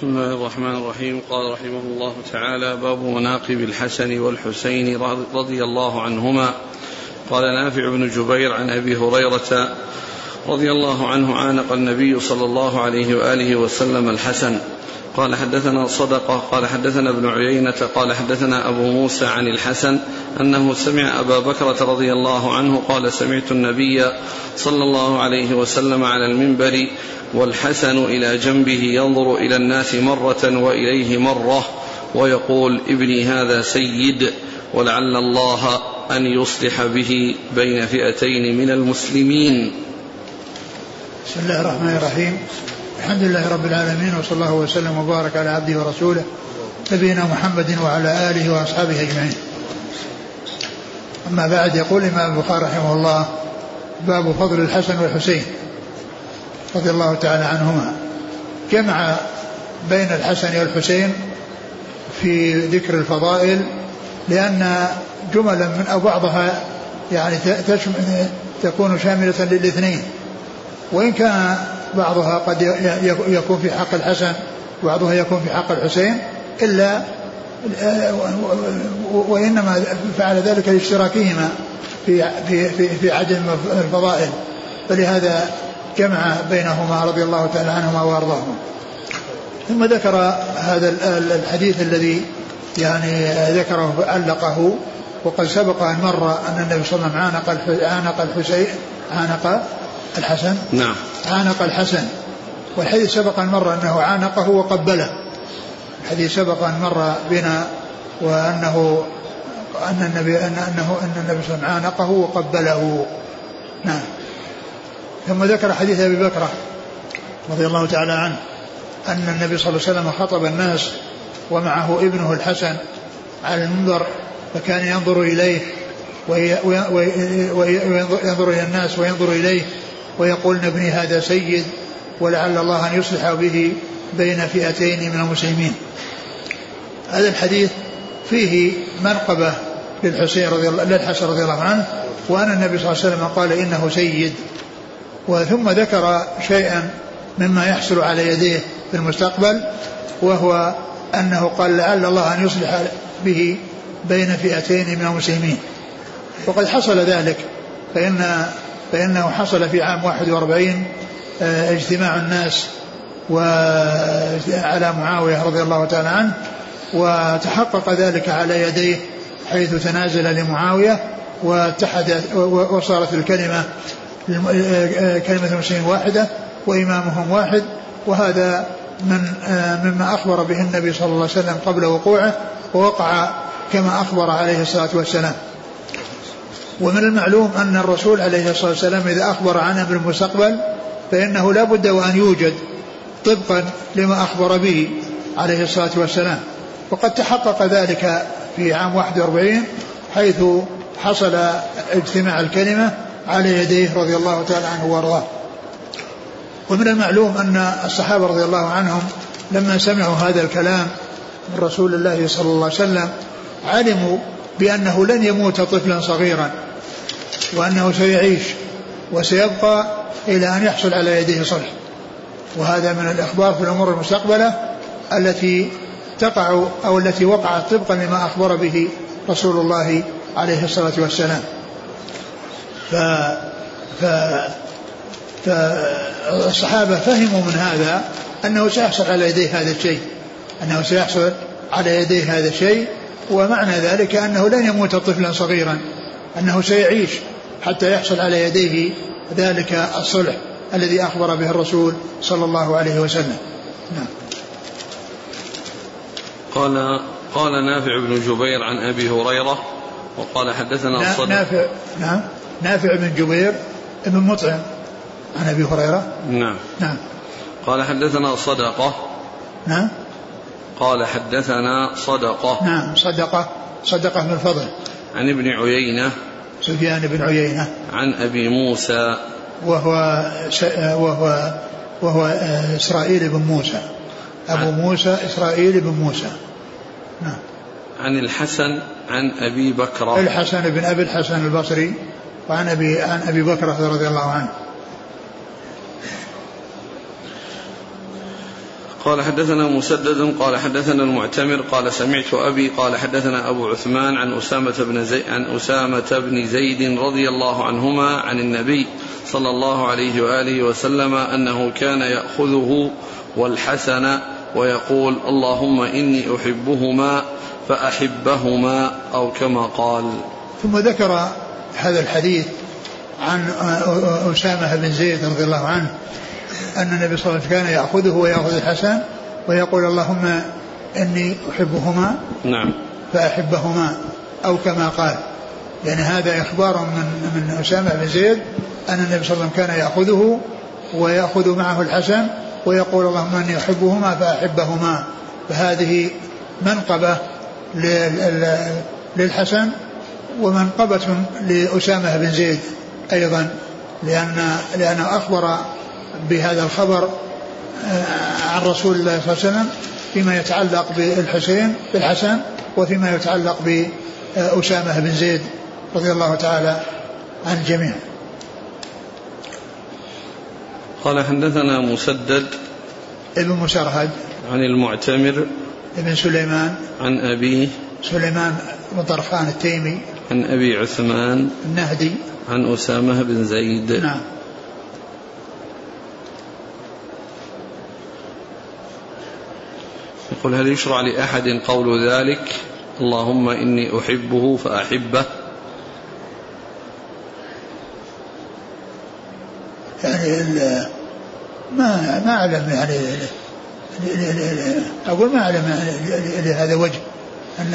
بسم الله الرحمن الرحيم. قال رحمه الله تعالى باب مناقب الحسن والحسين رضي الله عنهما. قال نافع بن جبير عن أبي هريرة رضي الله عنه عانق النبي صلى الله عليه وآله وسلم الحسن. قال حدثنا صدقة قال حدثنا ابن عيينة قال حدثنا أبو موسى عن الحسن أنه سمع أبا بكره رضي الله عنه قال سمعت النبي صلى الله عليه وسلم على المنبر والحسن إلى جنبه ينظر إلى الناس مرة وإليه مرة ويقول ابني هذا سيد ولعل الله أن يصلح به بين فئتين من المسلمين. بسم الله الرحمن الرحيم. الحمد لله رب العالمين وصلى الله وسلم وبارك على عبده ورسوله نبينا محمد وعلى آله وأصحابه أجمعين. أما بعد يقول الإمام البخاري رحمه الله باب فضل الحسن والحسين رضي الله تعالى عنهما. جمع بين الحسن والحسين في ذكر الفضائل لأن جملا من أو بعضها يعني تكون شاملة للاثنين. وإن كان بعضها قد يكون في حق الحسن وبعضها يكون في حق الحسين إلا وإنما فعل ذلك لاشتراكهما في في في, في عدم الفضائل. فلهذا جمع بينهما رضي الله تعالى عنهما وأرضاهما. ثم ذكر هذا الحديث الذي يعني ذكره علقه وقد سبق أن مر أن النبي صلى الله عليه وسلم عانق الحسين عانق الحسن؟ نعم. عانق الحسن. والحديث سبق أن مر أنه عانقه وقبله. الحديث سبق أن مر بنا وأنه أن النبي أن أنه أن النبي صلى الله عليه وسلم عانقه وقبله. نعم. ثم ذكر حديث أبي بكر رضي الله تعالى عنه أن النبي صلى الله عليه وسلم خطب الناس ومعه ابنه الحسن على المنبر فكان ينظر إليه وينظر إلى الناس وينظر إليه ويقول ابني هذا سيد ولعل الله أن يصلح به بين فئتين من المسلمين. هذا الحديث فيه منقبه للحسين رضي الله للحسن رضي الله عنه وأن النبي صلى الله عليه وسلم قال إنه سيد وثم ذكر شيئا مما يحصل على يديه في المستقبل وهو أنه قال لعل الله أن يصلح به بين فئتين من المسلمين وقد حصل ذلك فإن فإنه حصل في عام 41 آه، اجتماع الناس وعلى معاوية رضي الله تعالى عنه وتحقق ذلك على يديه حيث تنازل لمعاوية وصارت الكلمة كلمة المسلمين واحدة وإمامهم واحد وهذا من مما أخبر به النبي صلى الله عليه وسلم قبل وقوعه ووقع كما أخبر عليه الصلاة والسلام. ومن المعلوم أن الرسول عليه الصلاة والسلام إذا أخبر عنه بالمستقبل فإنه لا بد وأن يوجد طبقا لما أخبر به عليه الصلاة والسلام. وقد تحقق ذلك في عام 41 حيث حصل اجتماع الكلمة على يديه رضي الله تعالى عنه وأرضاه. ومن المعلوم أن الصحابة رضي الله عنهم لما سمعوا هذا الكلام من رسول الله صلى الله عليه وسلم علموا بأنه لن يموت طفلا صغيرا. وأنه سيعيش وسيبقى إلى أن يحصل على يديه صلح. وهذا من الإخبار في الأمور المستقبلة التي تقع أو التي وقعت طبقا لما أخبر به رسول الله عليه الصلاة والسلام. ف ف فالصحابة فهموا من هذا أنه سيحصل على يديه هذا الشيء أنه سيحصل على يديه هذا الشيء ومعنى ذلك أنه لن يموت طفلا صغيرا. أنه سيعيش حتى يحصل على يديه ذلك الصلح الذي أخبر به الرسول صلى الله عليه وسلم. نعم. قال قال نافع بن جبير عن أبي هريرة وقال حدثنا الصدق نافع نعم. نافع بن جبير بن مطعم عن أبي هريرة. نعم. نعم. قال حدثنا صدقة. نعم. قال حدثنا صدقة. نعم صدقة صدقة من الفضل. عن ابن عيينة. سفيان بن عيينة. عن أبي موسى. وهو وهو وهو إسرائيل بن موسى. أبو موسى إسرائيل بن موسى. نعم. عن الحسن عن أبي بكر. الحسن بن أبي الحسن البصري وعن ابي عن أبي بكر رضي الله عنه. قال حدثنا مسدد قال حدثنا المعتمر قال سمعت أبي قال حدثنا أبو عثمان عن أسامة بن زيد عن أسامة بن زيد رضي الله عنهما عن النبي صلى الله عليه وآله وسلم أنه كان يأخذه والحسن ويقول اللهم إني أحبهما فأحبهما أو كما قال. ثم ذكر هذا الحديث عن أسامة بن زيد رضي الله عنه أن النبي صلى الله عليه وسلم كان يأخذه ويأخذ الحسن ويقول اللهم إني أحبهما نعم. فأحبهما أو كما قال. يعني هذا إخبار من من أسامة بن زيد أن النبي صلى الله عليه وسلم كان يأخذه ويأخذ معه الحسن ويقول اللهم إني أحبهما فأحبهما. فهذه منقبة للحسن ومنقبة لأسامة بن زيد أيضا لأن لأنه أخبر بهذا الخبر آه، عن رسول الله صلى الله عليه وسلم فيما يتعلق بالحسين بالحسن وفيما يتعلق بأسامة بن زيد رضي الله تعالى عن الجميع. قال حدثنا مسدد ابن مسرهد عن المعتمر ابن سليمان عن أبيه سليمان بن طرخان التيمي عن أبي عثمان النهدي عن أسامة بن زيد. نعم. يقول هل يشرع لأحد قول ذلك؟ اللهم إني أحبه فأحبه. يعني ما ما أعلم يعني أقول ما أعلم لهذا وجه. أن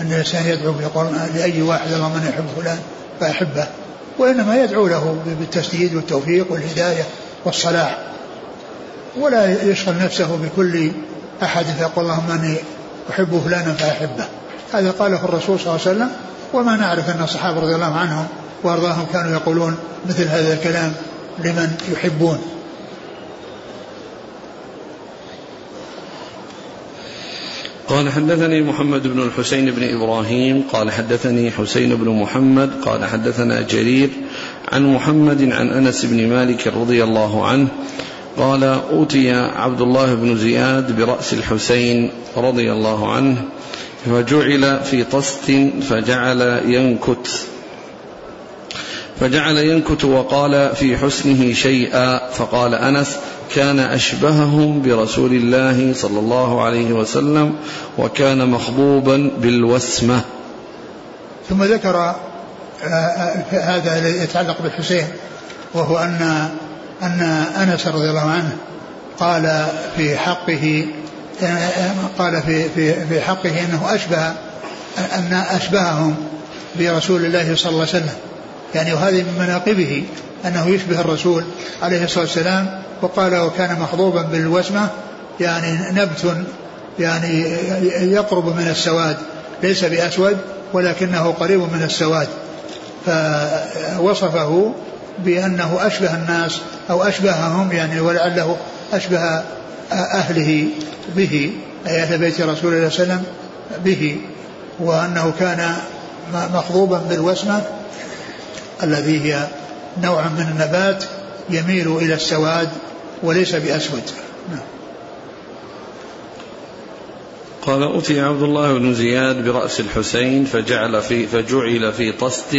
أن الإنسان يدعو لأي واحد اللهم إني أحب فلان فأحبه. وإنما يدعو له بالتسديد والتوفيق والهداية والصلاح. ولا يشغل نفسه بكل أحد فيقول اللهم أني أحب فلانا فأحبه. هذا قاله الرسول صلى الله عليه وسلم وما نعرف أن الصحابة رضي الله عنهم وأرضاهم كانوا يقولون مثل هذا الكلام لمن يحبون. قال حدثني محمد بن الحسين بن إبراهيم قال حدثني حسين بن محمد قال حدثنا جرير عن محمد عن أنس بن مالك رضي الله عنه قال أوتي عبد الله بن زياد برأس الحسين رضي الله عنه فجعل في طست فجعل ينكت. فجعل ينكت وقال في حسنه شيئا فقال أنس كان أشبههم برسول الله صلى الله عليه وسلم وكان مخضوبا بالوسمة. ثم ذكر آه، آه، هذا الذي يتعلق بالحسين وهو أن أن أنس رضي الله عنه قال في حقه قال في في في حقه إنه أشبه أن أشبههم برسول الله صلى الله عليه وسلم. يعني وهذه من مناقبه أنه يشبه الرسول عليه الصلاة والسلام وقال وكان مخضوبا بالوسمة يعني نبت يعني يقرب من السواد ليس بأسود ولكنه قريب من السواد. فوصفه بأنه أشبه الناس أو أشبههم يعني ولعله أشبه أهله به أي أهل بيت رسول الله صلى الله عليه وسلم به وأنه كان مخضوبا بالوسمة الذي هي نوع من النبات يميل إلى السواد وليس بأسود. نعم. قال أتي عبد الله بن زياد برأس الحسين فجعل في فجعل في طست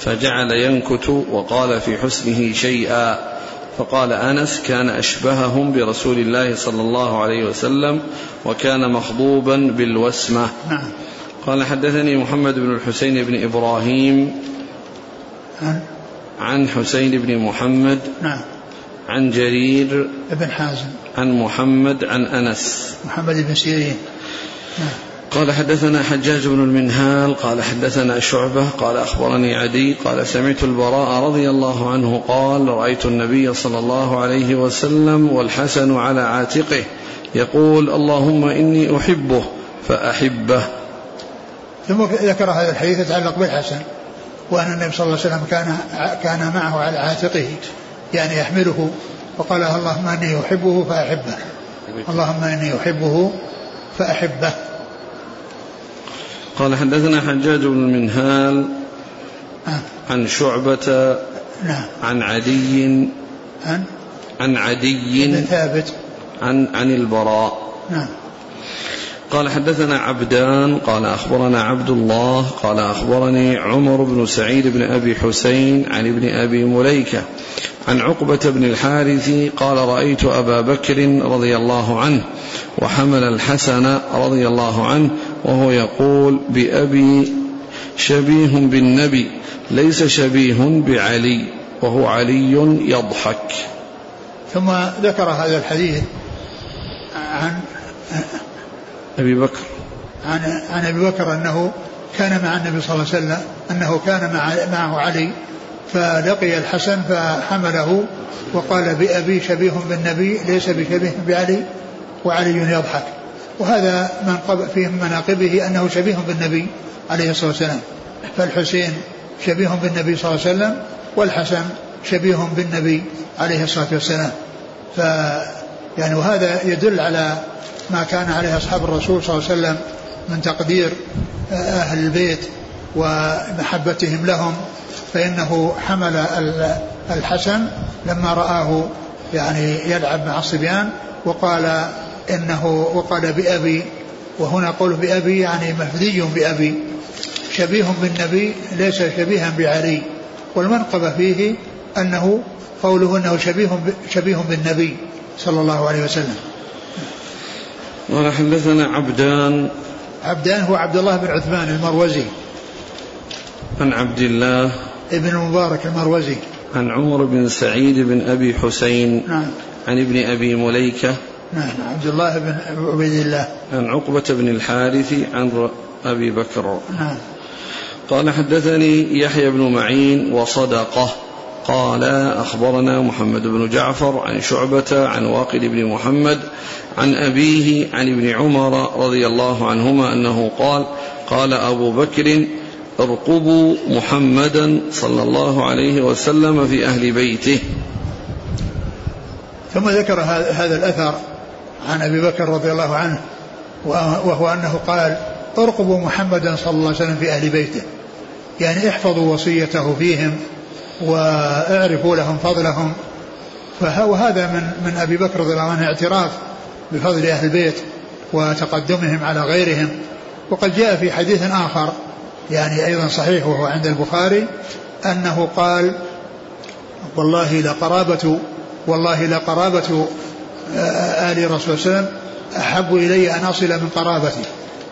فجعل ينكت وقال في حسنه شيئا. فقال أنس كان أشبههم برسول الله صلى الله عليه وسلم وكان مخضوبا بالوسمة. نعم. قال حدثني محمد بن الحسين بن إبراهيم عن, عن حسين بن محمد نعم. عن جرير بن حازم. عن محمد عن أنس. محمد بن سيرين. قال حدثنا حجاج بن المنهال قال حدثنا شعبة قال أخبرني عدي قال سمعت البراء رضي الله عنه قال رأيت النبي صلى الله عليه وسلم والحسن على عاتقه يقول اللهم إني أحبه فأحبه. ثم ذكر هذا الحديث يتعلق بالحسن وأن النبي صلى الله عليه وسلم كان كان معه على عاتقه يعني يحمله وقال اللهم إني أحبه فأحبه اللهم إني أحبه فأحبه. قال حدثنا حجاج بن المنهال آه. عن شعبة نعم عن عدي. عن؟ عن عدي. ثابت. عن عن البراء. نعم. قال حدثنا عبدان قال أخبرنا عبد الله قال أخبرني عمر بن سعيد بن أبي حسين عن ابن أبي مليكة عن عقبة بن الحارث قال رأيت أبا بكر رضي الله عنه وحمل الحسن رضي الله عنه وهو يقول بأبي شبيه بالنبي ليس شبيه بعلي وهو علي يضحك. ثم ذكر هذا الحديث عن أبي بكر. عن عن أبي بكر أنه كان مع النبي صلى الله عليه وسلم أنه كان مع معه علي فلقي الحسن فحمله وقال بأبي شبيه بالنبي ليس بشبيه بعلي وعلي يضحك. وهذا من من مناقبه أنه شبيه بالنبي عليه الصلاة والسلام. فالحسين شبيه بالنبي صلى الله عليه وسلم والحسن شبيه بالنبي عليه الصلاة والسلام. ف يعني وهذا يدل على ما كان عليه أصحاب الرسول صلى الله عليه وسلم من تقدير أهل البيت ومحبتهم لهم. فإنه حمل الحسن لما رآه يعني يلعب مع الصبيان وقال إنه وقال بأبي وهنا قوله بأبي يعني مفدي بأبي شبيه بالنبي ليس شبيها بعلي. والمنقبة فيه أنه قوله أنه شبيه شبيه بالنبي صلى الله عليه وسلم. قال حدثنا عبدان. عبدان هو عبد الله بن عثمان المروزي. عن عبد الله. ابن المبارك المروزي. عن عمر بن سعيد بن أبي حسين. نعم. عن ابن أبي مليكة. نعم عبد الله بن عبيد الله. عن عقبة بن الحارث عن أبي بكر. نعم. قال حدثني يحيى بن معين وصدقه. قال أخبرنا محمد بن جعفر عن شعبة عن واقد بن محمد عن أبيه عن ابن عمر رضي الله عنهما أنه قال قال أبو بكر ارقبوا محمدا صلى الله عليه وسلم في أهل بيته. ثم ذكر هذا الأثر. عن أبي بكر رضي الله عنه وهو أنه قال ارقبوا محمدا صلى الله عليه وسلم في أهل بيته. يعني احفظوا وصيته فيهم واعرفوا لهم فضلهم. وهذا من من أبي بكر رضي الله عنه اعتراف بفضل أهل البيت وتقدمهم على غيرهم. وقد جاء في حديث آخر يعني أيضا صحيح وهو عند البخاري أنه قال والله لقرابة والله لقرابة آل رسول الله عليه وسلم أحب إلي أن أصل من قرابتي.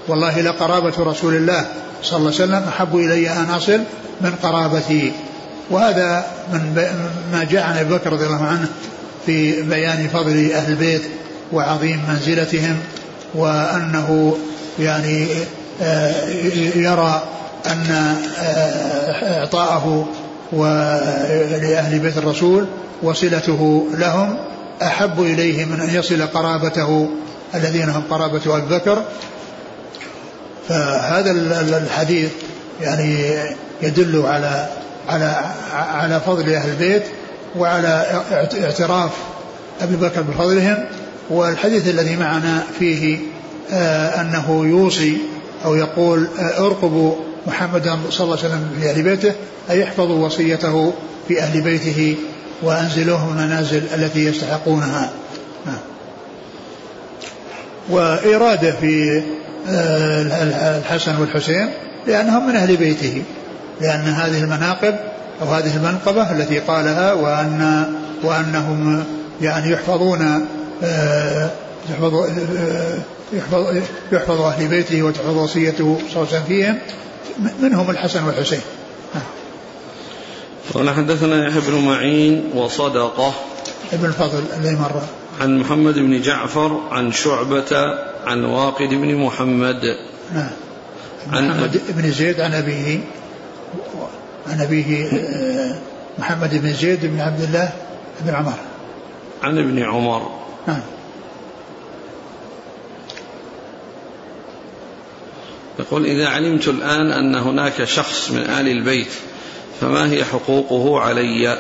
والله لقرابة رسول الله صلى الله عليه وسلم أحب إلي أن أصل من قرابتي. وهذا من ما جاء عن أبي بكر رضي الله عنه في بيان فضل أهل البيت وعظيم منزلتهم وأنه يعني آه، يرى أن آه، إعطاءه لأهل بيت الرسول وصلته لهم أحب إليه من أن يصل قرابته الذين هم قرابة أبي بكر. فهذا الحديث يعني يدل على على على فضل أهل البيت وعلى اعتراف أبي بكر بفضلهم. والحديث الذي معنا فيه آه، أنه يوصي أو يقول آه، ارقبوا محمدا صلى الله عليه وسلم في أهل بيته أي احفظوا وصيته في أهل بيته وأنزلوهم المنازل التي يستحقونها. وإرادة في آه، الحسن والحسين لأنهم من أهل بيته لأن هذه المناقب أو هذه المنقبة التي قالها وأن وأنهم يعني يحفظون آه، يحفظ آه، يحفظ يحفظ أهل بيته وتحفظ وصيته صلى الله عليه وسلم فيهم منهم الحسن والحسين. قال حدثنا يحيى بن معين وصدقه ابن الفضل الذي مر عن محمد بن جعفر عن شعبة عن واقد بن محمد. نعم. عن محمد بن زيد عن أبيه عن أبيه آه، محمد بن زيد بن عبد الله بن عمر. عن ابن عمر. نعم. يقول إذا علمت الآن أن هناك شخص من آل البيت فما هي حقوقه علي؟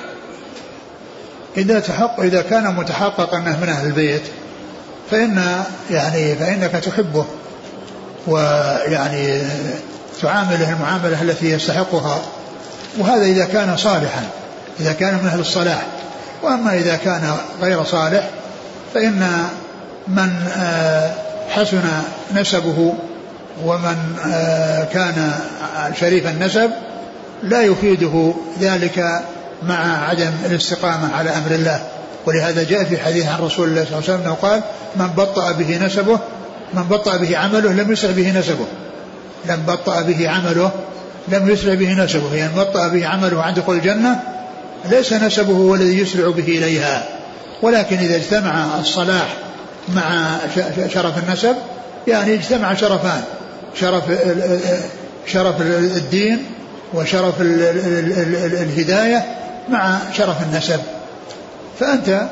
إذا تحق إذا كان متحقق أنه من أهل البيت فإن يعني فإنك تحبه ويعني تعامله المعاملة التي يستحقها. وهذا إذا كان صالحا إذا كان من أهل الصلاح. وأما إذا كان غير صالح فإن من آه، حسن نسبه ومن آه، كان شريف النسب لا يفيده ذلك مع عدم الاستقامة على أمر الله. ولهذا جاء في حديث عن رسول الله صلى الله عليه وسلم قال من بطأ به نسبه من بطأ به عمله لم يسرع به نسبه. لم بطأ به عمله لم يسرع به نسبه. يعني بطأ به عمله عن دخول الجنة ليس نسبه هو الذي يسرع به إليها. ولكن إذا اجتمع الصلاح مع شرف النسب يعني اجتمع شرفان. شرف شرف الدين وشرف الهداية مع شرف النسب. فأنت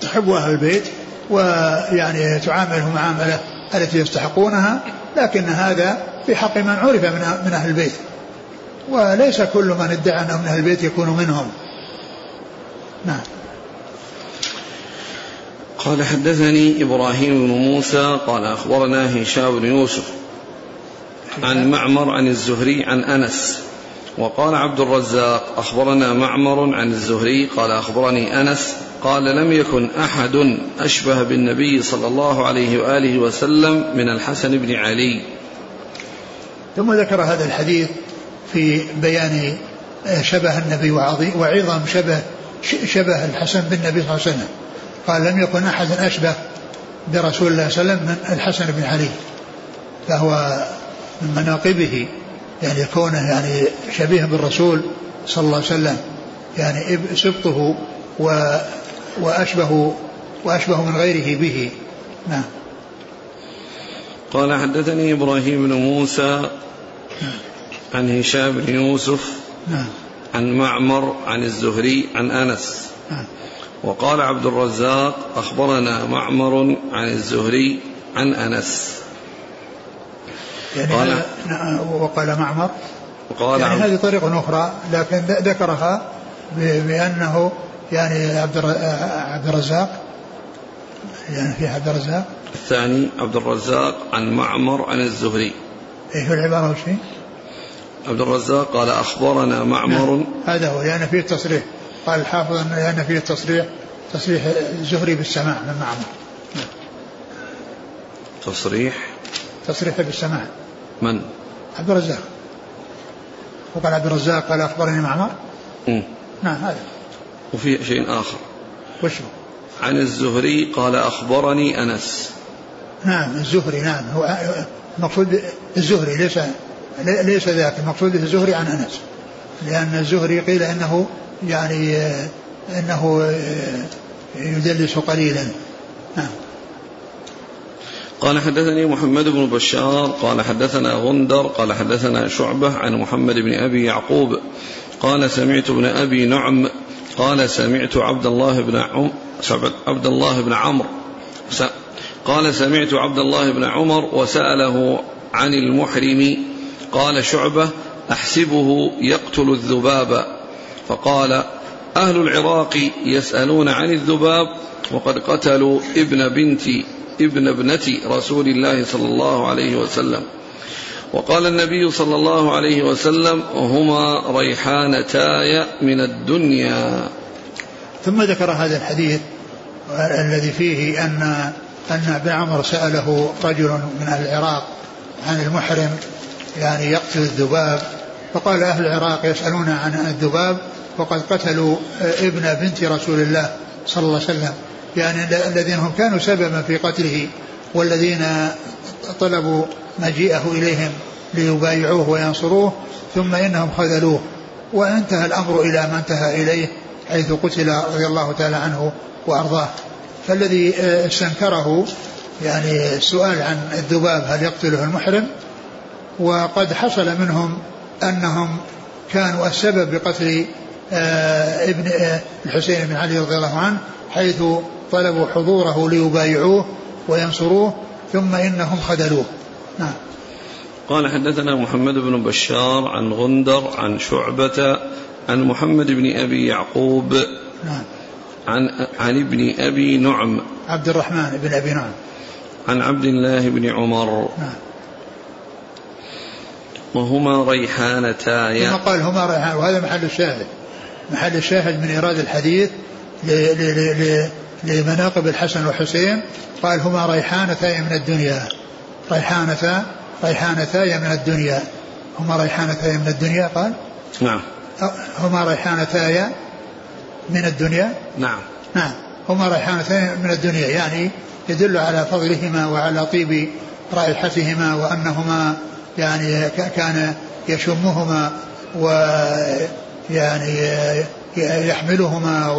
تحب أهل البيت ويعني تعاملهم معاملة التي يستحقونها لكن هذا في حق من عرف من أهل البيت. وليس كل من ادعى أنه من أهل البيت يكون منهم. نعم. قال حدثني إبراهيم بن موسى قال أخبرنا هشام بن يوسف عن معمر عن الزهري عن أنس. وقال عبد الرزاق أخبرنا معمر عن الزهري قال أخبرني أنس قال لم يكن أحد أشبه بالنبي صلى الله عليه وآله وسلم من الحسن بن علي. ثم ذكر هذا الحديث في بيان شبه النبي وعظم شبه شبه الحسن بالنبي صلى الله عليه وسلم. قال لم يكن أحد أشبه برسول الله صلى الله عليه وسلم من الحسن بن علي. فهو من مناقبه يعني كونه يعني شبيه بالرسول صلى الله عليه وسلم يعني سبطه و وأشبه وأشبه من غيره به. نعم. قال حدثني إبراهيم بن موسى عن هشام بن يوسف نعم. عن معمر عن الزهري عن أنس. نعم. وقال عبد الرزاق أخبرنا معمر عن الزهري عن أنس. يعني قال وقال معمر. وقال يعني هذه طريقة أخرى لكن ذكرها بأنه يعني عبد عبد الرزاق. يعني في عبد الرزاق. الثاني عبد الرزاق عن معمر عن الزهري. إيش العبارة وش عبد الرزاق قال أخبرنا معمر. نعم. هذا هو لأن فيه التصريح قال الحافظ أن لأن فيه التصريح تصريح الزهري بالسماع من معمر. تصريح؟ تصريح بالسماع. من؟ عبد الرزاق. وقال عبد الرزاق قال أخبرني معمر. نعم هذا. وفي شيء آخر. وش عن الزهري قال أخبرني أنس. نعم الزهري نعم. هو المقصود الزهري ليس ليس ذاك. المقصود الزهري عن أنس. لأن الزهري قيل إنه يعني إنه يدلس قليلا. نعم. قال حدثني محمد بن بشار قال حدثنا غندر قال حدثنا شعبة عن محمد بن أبي يعقوب قال سمعت ابن أبي نعم قال سمعت عبد الله بن عم عبد الله بن عمرو قال سمعت عبد الله بن عمر وسأله عن المحرم قال شعبة أحسبه يقتل الذباب فقال أهل العراق يسألون عن الذباب وقد قتلوا ابن بنت ابن ابنة رسول الله صلى الله عليه وسلم. وقال النبي صلى الله عليه وسلم هما ريحانتاي من الدنيا. ثم ذكر هذا الحديث الذي فيه أن أن ابن عمر سأله رجل من أهل العراق عن المحرم يعني يقتل الذباب فقال أهل العراق يسألون عن الذباب وقد قتلوا ابن بنت رسول الله صلى الله عليه وسلم. يعني الذين هم كانوا سببا في قتله والذين طلبوا مجيئه إليهم ليبايعوه وينصروه ثم إنهم خذلوه. وانتهى الأمر إلى ما انتهى إليه حيث قتل رضي الله تعالى عنه وأرضاه. فالذي استنكره يعني السؤال عن الذباب هل يقتله المحرم؟ وقد حصل منهم أنهم كانوا السبب بقتل آه، ابن آه، الحسين بن علي رضي الله عنه حيث طلبوا حضوره ليبايعوه وينصروه ثم إنهم خذلوه. نعم. قال حدثنا محمد بن بشار عن غندر عن شعبة عن محمد بن أبي يعقوب نعم. عن عن ابن أبي نعم. عبد الرحمن بن أبي نعم. عن عبد الله بن عمر. نعم. وهما ريحانتايا. ثم قال هما ريحان وهذا محل الشاهد. محل الشاهد من إيراد الحديث لمناقب الحسن والحسين قال هما ريحانتاي من الدنيا. ريحانتا ريحانتاي من الدنيا. هما ريحانتاي من الدنيا؟ قال نعم. هما ريحانتاي من الدنيا؟ نعم. نعم. هما ريحانتان من الدنيا. يعني يدل على فضلهما وعلى طيب رائحتهما وأنهما يعني كان يشمهما ويعني يحملهما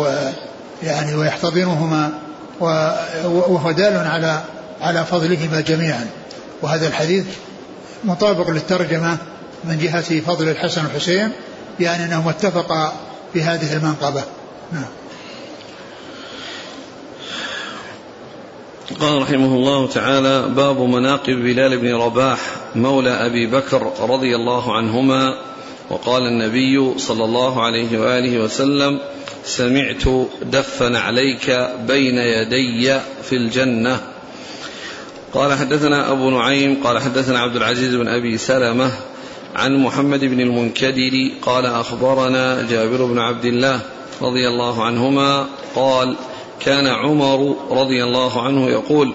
ويعني ويحتضنهما وهو دال على على فضلهما جميعا. وهذا الحديث مطابق للترجمة من جهة فضل الحسن والحسين يعني أنهما اتفقا في هذه المنقبة. نعم. قال رحمه الله تعالى باب مناقب بلال بن رباح مولى أبي بكر رضي الله عنهما وقال النبي صلى الله عليه وآله وسلم سمعت دفا عليك بين يدي في الجنة. قال حدثنا أبو نعيم قال حدثنا عبد العزيز بن أبي سلمة عن محمد بن المنكدر قال أخبرنا جابر بن عبد الله رضي الله عنهما قال كان عمر رضي الله عنه يقول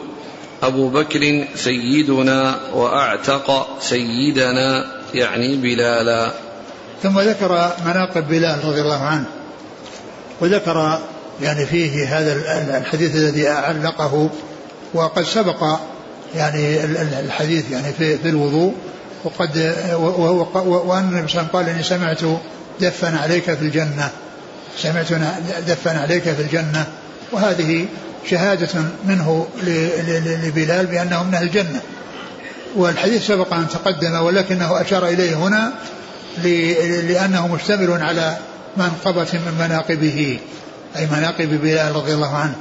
أبو بكر سيدنا وأعتق سيدنا يعني بلالا. ثم ذكر مناقب بلال رضي الله عنه وذكر يعني فيه هذا الحديث الذي علقه وقد سبق يعني الحديث يعني في, في الوضوء وقد وأن النبي صلى قال إني سمعت دفا عليك في الجنة. سمعت دفا عليك في الجنة. وهذه شهادة منه لبلال بأنه من أهل الجنة. والحديث سبق أن تقدم ولكنه أشار إليه هنا لأنه مشتمل على منقبة من مناقبه أي مناقب بلال رضي الله عنه.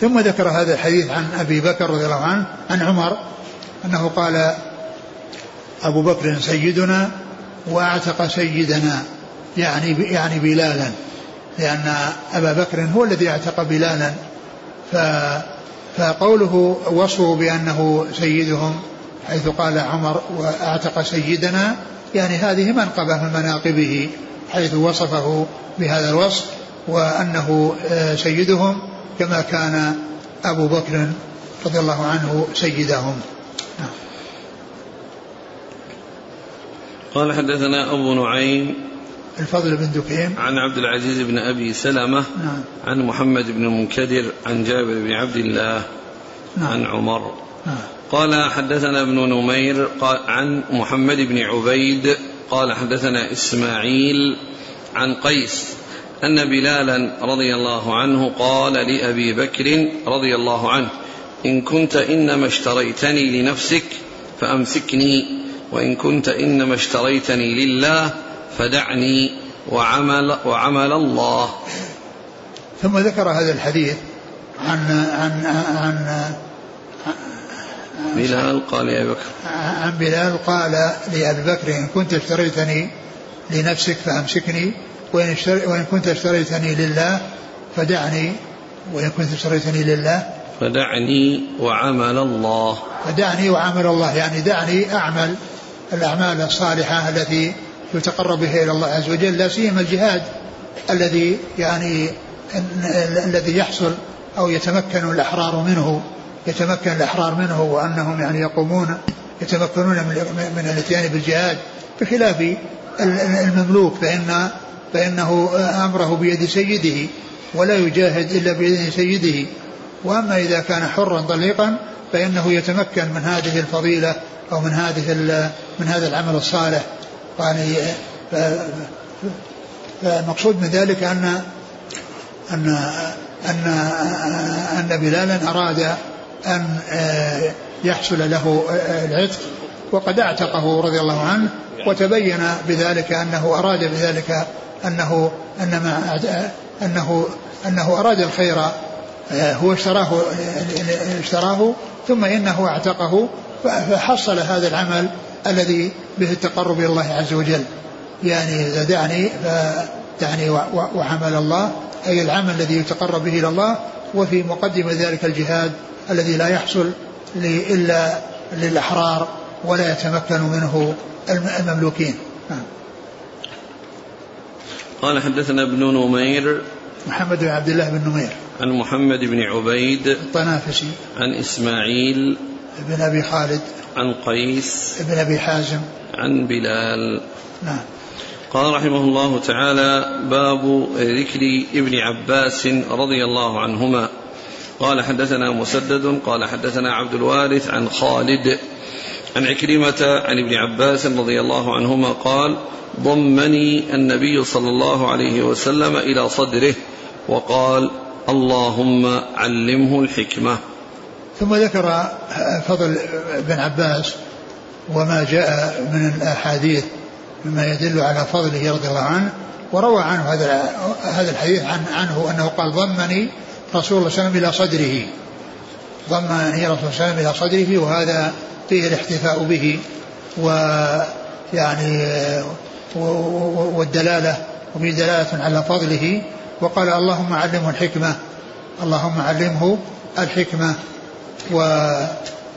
ثم ذكر هذا الحديث عن أبي بكر رضي الله عنه عن عمر أنه قال أبو بكر سيدنا وأعتق سيدنا يعني يعني بلالا لأن أبا بكر هو الذي أعتق بلالا. ف فقوله وصفه بأنه سيدهم حيث قال عمر وأعتق سيدنا يعني هذه منقبة من مناقبه حيث وصفه بهذا الوصف وأنه آه، سيدهم كما كان أبو بكر رضي الله عنه سيدهم. قال حدثنا أبو نعيم الفضل بن دكين عن عبد العزيز بن أبي سلمة نعم. عن محمد بن المنكدر عن جابر بن عبد الله نعم. عن عمر. نعم. قال حدثنا ابن نمير عن محمد بن عبيد قال حدثنا إسماعيل عن قيس أن بلالا رضي الله عنه قال لأبي بكر رضي الله عنه إن كنت إنما اشتريتني لنفسك فأمسكني وإن كنت إنما اشتريتني لله فدعني وعمل وعمل الله. ثم ذكر هذا الحديث عن عن عن, بلال قال لأبي بكر. عن بلال قال لأبي بكر إن كنت اشتريتني لنفسك فأمسكني وإن, اشتري وإن كنت اشتريتني لله فدعني وإن كنت اشتريتني لله فدعني وعمل الله. فدعني وعمل الله يعني دعني أعمل الأعمال الصالحة التي يتقرب به إلى الله عز وجل لا سيما الجهاد الذي يعني الذي يحصل أو يتمكن الأحرار منه. يتمكن الإحرار منه وأنهم يعني يقومون يتمكنون من الإتيان بالجهاد بخلاف المملوك فان فإنه أمره بيد سيده ولا يجاهد إلا بيد سيده. وأما إذا كان حرا طليقا فإنه يتمكن من هذه الفضيلة أو من هذه من هذا العمل الصالح. يعني المقصود من ذلك أن أن أن أن بلالا أراد أن يحصل له العتق. وقد أعتقه رضي الله عنه وتبين بذلك أنه أراد بذلك أنه أنما أنه أنه أراد الخير هو اشتراه اشتراه ثم إنه أعتقه فحصل هذا العمل الذي به التقرب إلى الله عز وجل. يعني إذا دعني فتعني وعمل الله أي العمل الذي يتقرب به إلى الله وفي مقدمة ذلك الجهاد الذي لا يحصل إلا للأحرار ولا يتمكن منه المملوكين. نعم. قال حدثنا ابن نمير محمد بن عبد الله بن نمير. عن محمد بن عبيد الطنافسي. عن إسماعيل بن أبي خالد. عن قيس بن أبي حازم. عن بلال. نعم. قال رحمه الله تعالى باب ذكر ابن عباس رضي الله عنهما. قال حدثنا مسدد قال حدثنا عبد الوارث عن خالد عن عكرمة عن ابن عباس رضي الله عنهما قال ضمني النبي صلى الله عليه وسلم إلى صدره وقال اللهم علمه الحكمة. ثم ذكر فضل بن عباس وما جاء من الأحاديث مما يدل على فضله رضي الله عنه وروى عنه هذا هذا الحديث عن عنه أنه قال ضمني رسول الله صلى الله عليه وسلم إلى صدره. ضمني رسول الله صلى الله عليه وسلم إلى صدره وهذا فيه الاحتفاء به ويعني والدلالة وفيه دلالة على فضله وقال اللهم علمه الحكمة اللهم علمه الحكمة. و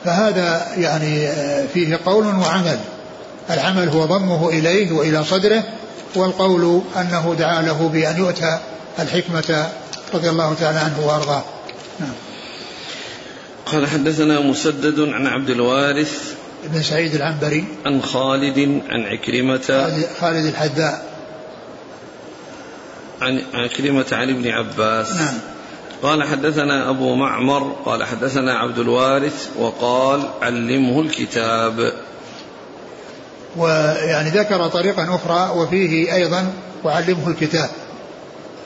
فهذا يعني فيه قول وعمل. العمل هو ضمه إليه وإلى صدره والقول أنه دعا له بأن يؤتى الحكمة رضي الله تعالى عنه وأرضاه. نعم. قال حدثنا مسدد عن عبد الوارث بن سعيد العنبري. عن خالد عن عكرمة خالد الحذاء. عن عكرمة عن ابن عباس. نعم. قال حدثنا أبو معمر قال حدثنا عبد الوارث وقال علمه الكتاب. ويعني ذكر طريقا أخرى وفيه أيضا وعلمه الكتاب.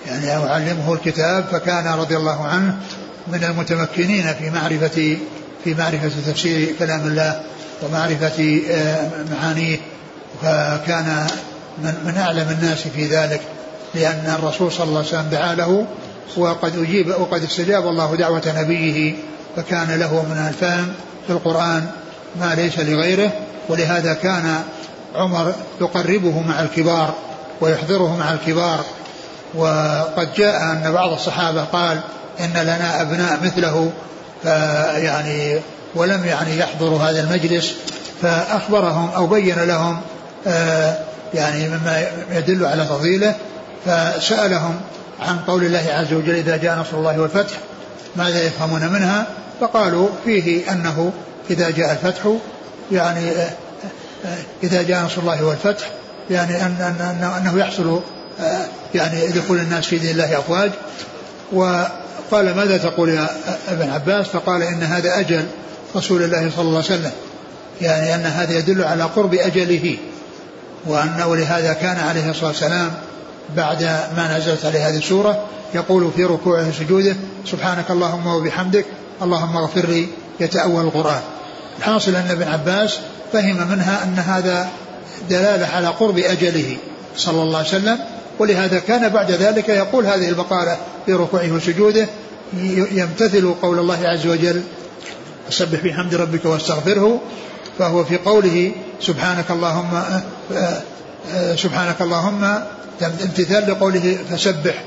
يعني وعلمه الكتاب فكان رضي الله عنه من المتمكنين في معرفة في معرفة تفسير كلام الله ومعرفة آه، معانيه فكان من, من أعلم الناس في ذلك لأن الرسول صلى الله عليه وسلم دعا له وقد أجيب وقد استجاب الله دعوة نبيه فكان له من الفهم في القرآن ما ليس لغيره ولهذا كان عمر يقربه مع الكبار ويحضره مع الكبار وقد جاء أن بعض الصحابة قال إن لنا أبناء مثله فيعني ولم يعني يحضروا هذا المجلس فأخبرهم أو بين لهم آه، يعني مما يدل على فضيلة فسألهم عن قول الله عز وجل إذا جاء نصر الله والفتح ماذا يفهمون منها؟ فقالوا فيه أنه إذا جاء الفتح يعني آه، إذا جاء نصر الله والفتح يعني أن أن أنه يحصل آه، يعني دخول الناس في دين الله أفواج وقال ماذا تقول يا ابن عباس؟ فقال إن هذا أجل رسول الله صلى الله عليه وسلم يعني أن هذا يدل على قرب أجله وأن ولهذا كان عليه الصلاة والسلام بعد ما نزلت عليه هذه السورة يقول في ركوعه وسجوده سبحانك اللهم وبحمدك اللهم اغفر لي يتأول القرآن. الحاصل أن ابن عباس فهم منها أن هذا دلالة على قرب أجله صلى الله عليه وسلم ولهذا كان بعد ذلك يقول هذه البقالة في ركوعه وسجوده يمتثل قول الله عز وجل سبح بحمد ربك واستغفره فهو في قوله سبحانك اللهم سبحانك اللهم امتثال لقوله فسبح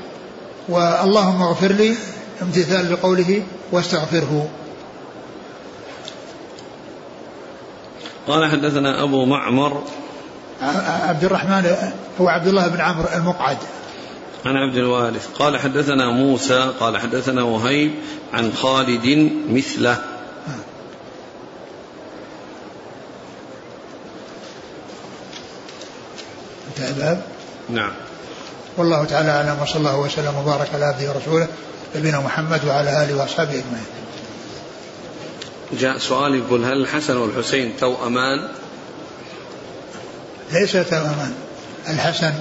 واللهم اغفر لي امتثال لقوله واستغفره قال حدثنا أبو معمر عبد الرحمن هو عبد الله بن عمرو المقعد. عن عبد الوارث. قال حدثنا موسى قال حدثنا وهيب عن خالد مثله. انتهى الباب؟ نعم. والله تعالى أعلم وصلى الله وسلم وبارك على عبده ورسوله نبينا محمد وعلى آله وأصحابه أجمعين. جاء سؤال يقول هل الحسن والحسين توأمان؟ ليس توأمان الحسن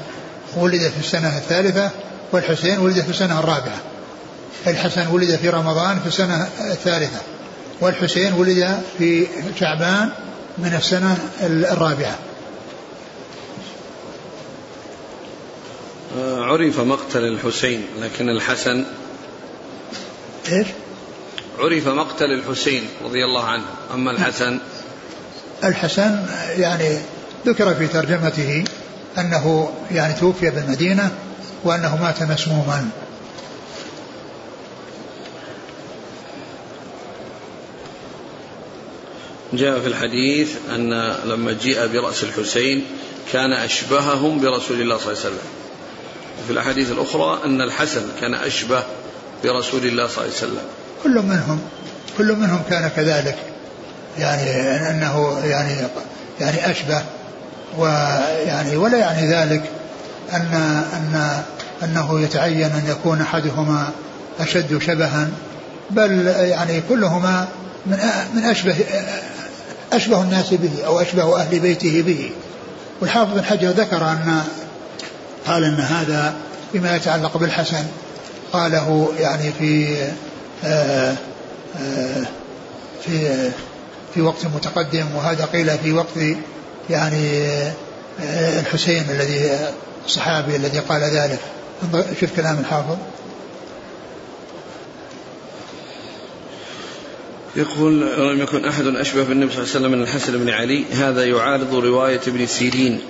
ولد في السنة الثالثة والحسين ولد في السنة الرابعة. الحسن ولد في رمضان في السنة الثالثة والحسين ولد في شعبان من السنة الرابعة. آه، عرف مقتل الحسين لكن الحسن إيش؟ عرف مقتل الحسين رضي الله عنه. أما الحسن؟ الحسن يعني ذكر في ترجمته أنه يعني توفي بالمدينة وأنه مات مسموما. جاء في الحديث أن لما جيء برأس الحسين كان أشبههم برسول الله صلى الله عليه وسلم. في الأحاديث الأخرى أن الحسن كان أشبه برسول الله صلى الله عليه وسلم. كل منهم كل منهم كان كذلك. يعني أنه يعني يعني أشبه ويعني ولا يعني ذلك أن أن أنه يتعين أن يكون أحدهما أشد شبها بل يعني كلهما من من أشبه أشبه الناس به أو أشبه أهل بيته به. والحافظ بن حجر ذكر أن قال أن هذا فيما يتعلق بالحسن قاله يعني في آه، آه، في في وقت متقدم وهذا قيل في وقت يعني آه، الحسين الذي الصحابي الذي قال ذلك. شوف كلام الحافظ. يقول لم يكن أحد أشبه بالنبي صلى الله عليه وسلم من الحسن بن علي. هذا يعارض رواية ابن سيرين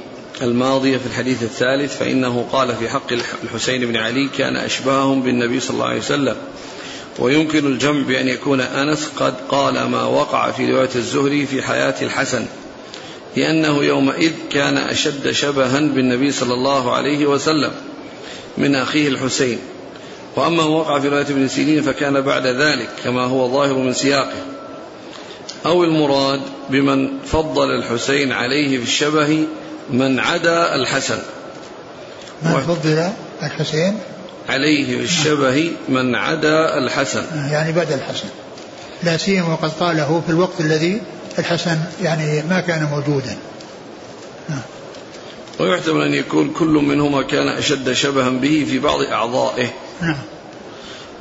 الماضية في الحديث الثالث فإنه قال في حق الحسين بن علي كان أشبههم بالنبي صلى الله عليه وسلم. ويمكن الجمع بأن يكون أنس قد قال ما وقع في رواية الزهري في حياة الحسن. لأنه يومئذ كان أشد شبها بالنبي صلى الله عليه وسلم من أخيه الحسين. وأما ما وقع في رواية ابن سيرين فكان بعد ذلك كما هو ظاهر من سياقه. أو المراد بمن فضل الحسين عليه في الشبه من عدا الحسن. من فضل الحسين عليه في الشبه من عدا الحسن. يعني بعد الحسن. لا سيما وقد قاله في الوقت الذي الحسن يعني ما كان موجودا. ويحتمل أن يكون كل منهما كان أشد شبها به في بعض أعضائه. نعم.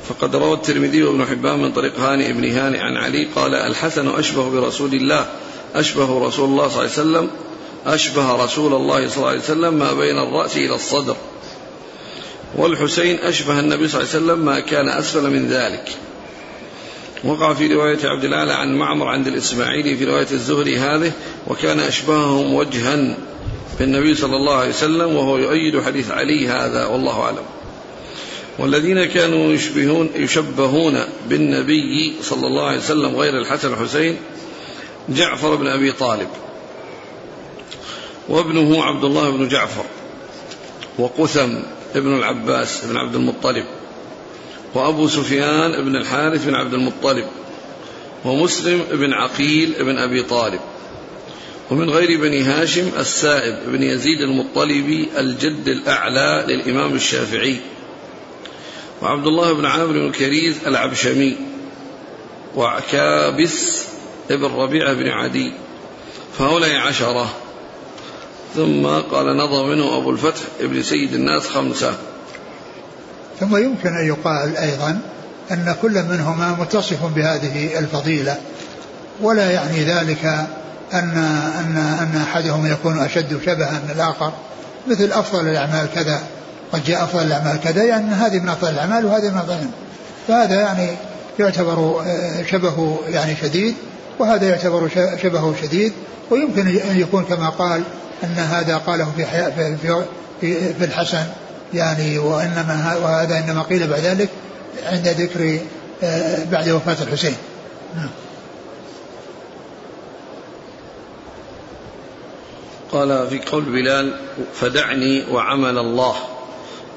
فقد روى الترمذي وابن حبان من طريق هاني بن هاني عن علي قال الحسن أشبه برسول الله أشبه رسول الله صلى الله عليه وسلم أشبه رسول الله صلى الله عليه وسلم ما بين الرأس إلى الصدر. والحسين أشبه النبي صلى الله عليه وسلم ما كان أسفل من ذلك. وقع في رواية عبد الأعلى عن معمر عند الإسماعيلي في رواية الزهري هذه وكان أشبههم وجها بالنبي صلى الله عليه وسلم وهو يؤيد حديث علي هذا والله أعلم. والذين كانوا يشبهون يشبهون بالنبي صلى الله عليه وسلم غير الحسن والحسين جعفر بن أبي طالب وابنه عبد الله بن جعفر وقثم ابن العباس بن عبد المطلب وأبو سفيان بن الحارث بن عبد المطلب ومسلم بن عقيل بن أبي طالب ومن غير بني هاشم السائب بن يزيد المطلبي الجد الأعلى للإمام الشافعي وعبد الله بن عامر بن كريز العبشمي وعكابس ابن ربيعة بن عدي فهؤلاء عشرة. ثم قال نظر منه أبو الفتح ابن سيد الناس خمسة. ثم يمكن أن يقال أيضا أن كل منهما متصف بهذه الفضيلة. ولا يعني ذلك أن أن أن أحدهم يكون أشد شبها من الآخر مثل أفضل الأعمال كذا قد جاء أفضل الأعمال كذا يعني هذه من أفضل الأعمال وهذه من أفضل فهذا يعني يعتبر آه، شبهه يعني شديد وهذا يعتبر شبهه شديد. ويمكن أن يكون كما قال أن هذا قاله في في في, في الحسن. يعني وإنما وهذا إنما قيل بعد ذلك عند ذكر آه، بعد وفاة الحسين. نعم. قال في قول بلال فدعني وعمل الله.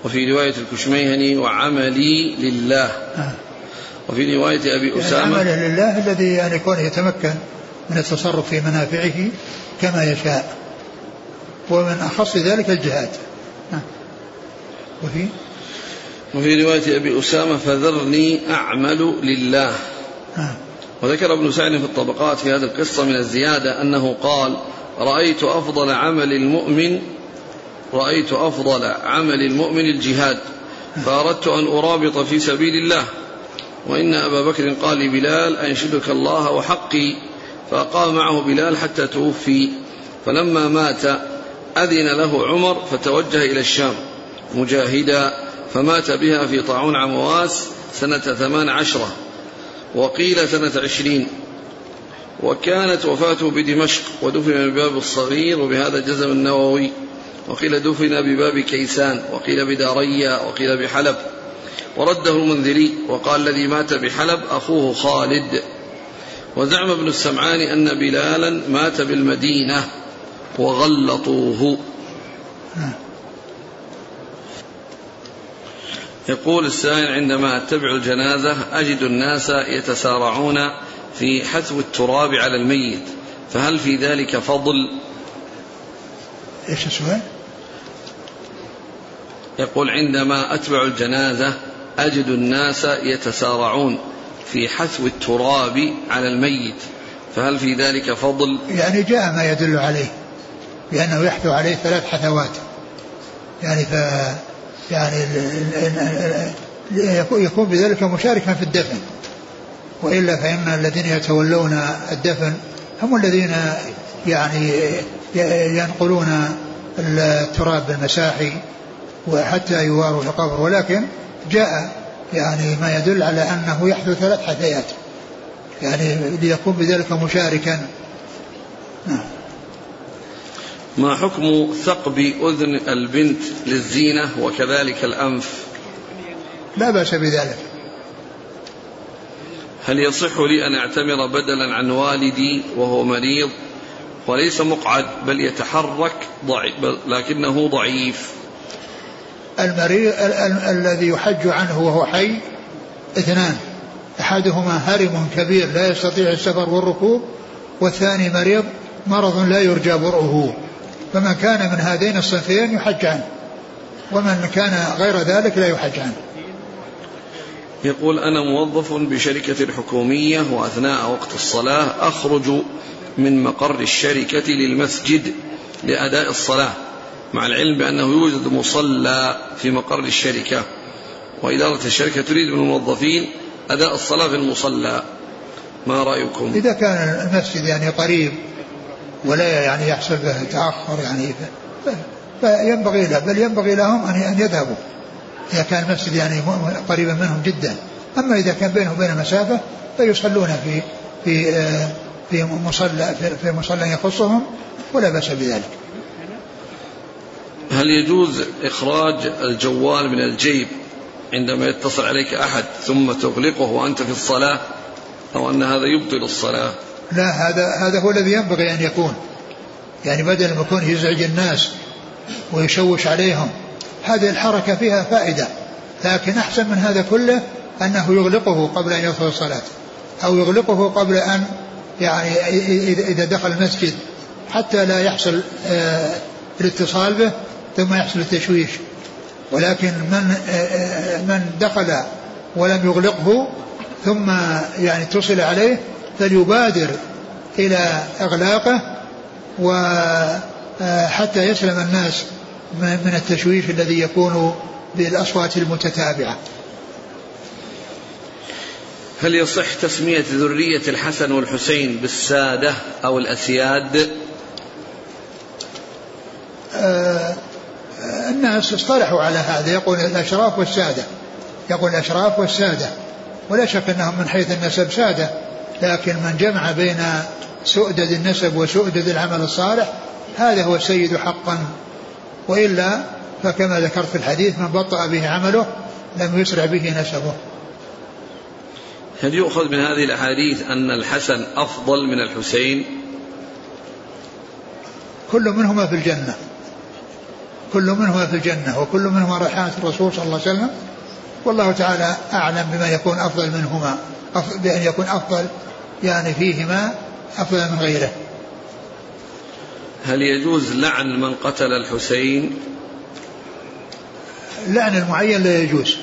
وفي رواية الكشميهني وعملي لله. آه. وفي رواية أبي يعني أسامة عمله لله الذي يعني يكون يتمكن من التصرف في منافعه كما يشاء. ومن أخص ذلك الجهاد. آه. وفي؟ وفي رواية أبي أسامة فذرني أعمل لله. آه. وذكر ابن سعد في الطبقات في هذه القصة من الزيادة أنه قال رأيت أفضل عمل المؤمن رأيت أفضل عمل المؤمن الجهاد فأردت أن أرابط في سبيل الله وإن أبا بكر قال لبلال أنشدك الله وحقي. فقام معه بلال حتى توفي فلما مات أذن له عمر فتوجه إلى الشام. مجاهدا فمات بها في طاعون عمواس سنة ثمان عشرة وقيل سنة عشرين. وكانت وفاته بدمشق ودفن بباب الصغير وبهذا جزم النووي. وقيل دفن بباب كيسان وقيل بداريا وقيل بحلب. ورده المنذري وقال الذي مات بحلب أخوه خالد. وزعم ابن السمعان أن بلالا مات بالمدينة وغلطوه. يقول السائل عندما أتبع الجنازة أجد الناس يتسارعون في حثو التراب على الميت فهل في ذلك فضل؟ إيش السؤال؟ يقول عندما أتبع الجنازة أجد الناس يتسارعون في حثو التراب على الميت فهل في ذلك فضل؟ يعني جاء ما يدل عليه بأنه يحثو عليه ثلاث حثوات. يعني ف يعني يكون بذلك مشاركا في الدفن. وإلا فإن الذين يتولون الدفن هم الذين يعني ينقلون التراب بالمساحي وحتى يواروا في القبر ولكن جاء يعني ما يدل على أنه يحدث ثلاث حثيات يعني ليكون بذلك مشاركا. نعم. ما حكم ثقب أذن البنت للزينة وكذلك الأنف؟ لا بأس بذلك. هل يصح لي أن أعتمر بدلا عن والدي وهو مريض؟ وليس مقعد بل يتحرك ضعيف لكنه ضعيف. المريض ال- ال- الذي يحج عنه وهو حي اثنان. أحدهما هرم كبير لا يستطيع السفر والركوب والثاني مريض مرض لا يرجى برؤه. فمن كان من هذين الصنفين يحج عنه ومن كان غير ذلك لا يحج عنه يقول أنا موظف بشركة حكومية وأثناء وقت الصلاة أخرج من مقر الشركة للمسجد لأداء الصلاة مع العلم بأنه يوجد مصلى في مقر الشركة. وإدارة الشركة تريد من الموظفين أداء الصلاة في المصلى. ما رأيكم؟ إذا كان المسجد يعني قريب ولا يعني يحصل به تأخر يعني فينبغي له بل ينبغي لهم أن يذهبوا إذا كان المسجد يعني قريبا منهم جدا. أما إذا كان بينه وبين مسافة فيصلون في في آه، في مصلى في مصلى يخصهم ولا بأس بذلك. هل يجوز إخراج الجوال من الجيب عندما يتصل عليك أحد ثم تغلقه وأنت في الصلاة؟ أو أن هذا يبطل الصلاة؟ لا هذا هذا هو الذي ينبغي أن يكون. يعني بدل ما يكون يزعج الناس ويشوش عليهم هذه الحركة فيها فائدة. لكن أحسن من هذا كله أنه يغلقه قبل أن يدخل الصلاة أو يغلقه قبل أن يعني إذا دخل المسجد حتى لا يحصل آه، الاتصال به ثم يحصل التشويش. ولكن من آه، آه، من دخل ولم يغلقه ثم يعني اتصل عليه فليبادر إلى إغلاقه وحتى يسلم الناس من التشويش الذي يكون بالأصوات المتتابعة. هل يصح تسمية ذرية الحسن والحسين بالسادة أو الأسياد. آه الناس اصطلحوا على هذا. يقول الأشراف والسادة. يقول الأشراف والسادة. ولا شك أنهم من حيث النسب سادة. لكن من جمع بين سؤدد النسب وسؤدد العمل الصالح هذا هو السيد حقا. وإلا فكما ذكرت في الحديث من بطأ به عمله لم يسرع به نسبه. هل يؤخذ من هذه الأحاديث أن الحسن أفضل من الحسين؟ كل منهما في الجنة. كل منهما في الجنة وكل منهما ريحانة الرسول صلى الله عليه وسلم. والله تعالى أعلم بما يكون أفضل منهما بأن يكون أفضل يعني فيهما أفضل من غيره. هل يجوز لعن من قتل الحسين؟ لعن المعين لا يجوز.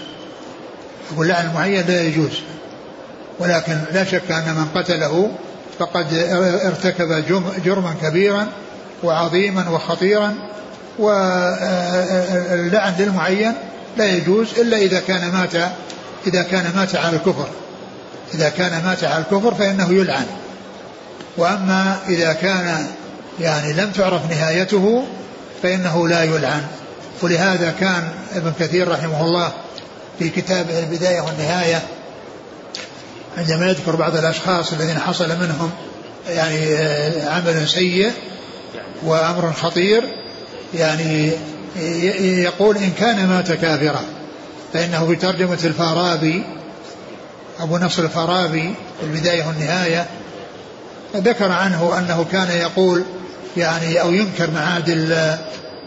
أقول لعن المعين لا يجوز. ولكن لا شك أن من قتله فقد ارتكب جرما كبيرا وعظيما وخطيرا واللعن للمعين لا يجوز إلا إذا كان مات إذا كان مات على الكفر. إذا كان مات على الكفر فإنه يلعن. وأما إذا كان يعني لم تعرف نهايته فإنه لا يلعن. ولهذا كان ابن كثير رحمه الله في كتابه البداية والنهاية عندما يذكر بعض الأشخاص الذين حصل منهم يعني آه، عمل سيء وأمر خطير يعني يقول إن كان مات كافرا فإنه في ترجمة الفارابي أبو نصر الفارابي في البداية والنهاية ذكر عنه أنه كان يقول يعني أو ينكر معاد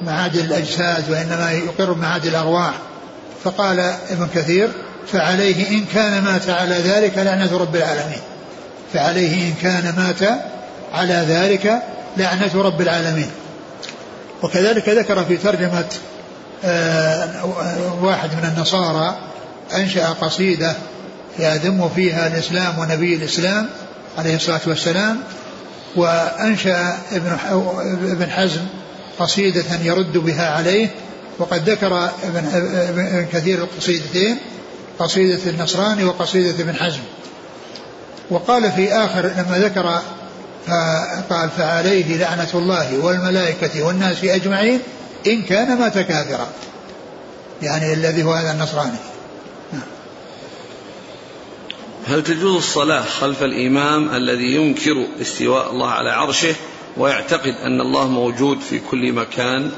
معاد الأجساد وإنما يقر بمعاد الأرواح. فقال ابن كثير فعليه إن كان مات على ذلك لعنة رب العالمين. فعليه إن كان مات على ذلك لعنة رب العالمين. وكذلك ذكر في ترجمة آه، واحد من النصارى أنشأ قصيدة يذم فيها الإسلام ونبي الإسلام عليه الصلاة والسلام وأنشأ ابن ابن حزم قصيدة يرد بها عليه وقد ذكر ابن, ابن كثير القصيدتين قصيدة النصراني وقصيدة ابن حزم. وقال في آخر لما ذكر قال فعليه لعنة الله والملائكة والناس أجمعين إن كان مات كافرا. يعني الذي هو هذا النصراني. هل تجوز الصلاة خلف الإمام الذي ينكر استواء الله على عرشه ويعتقد أن الله موجود في كل مكان؟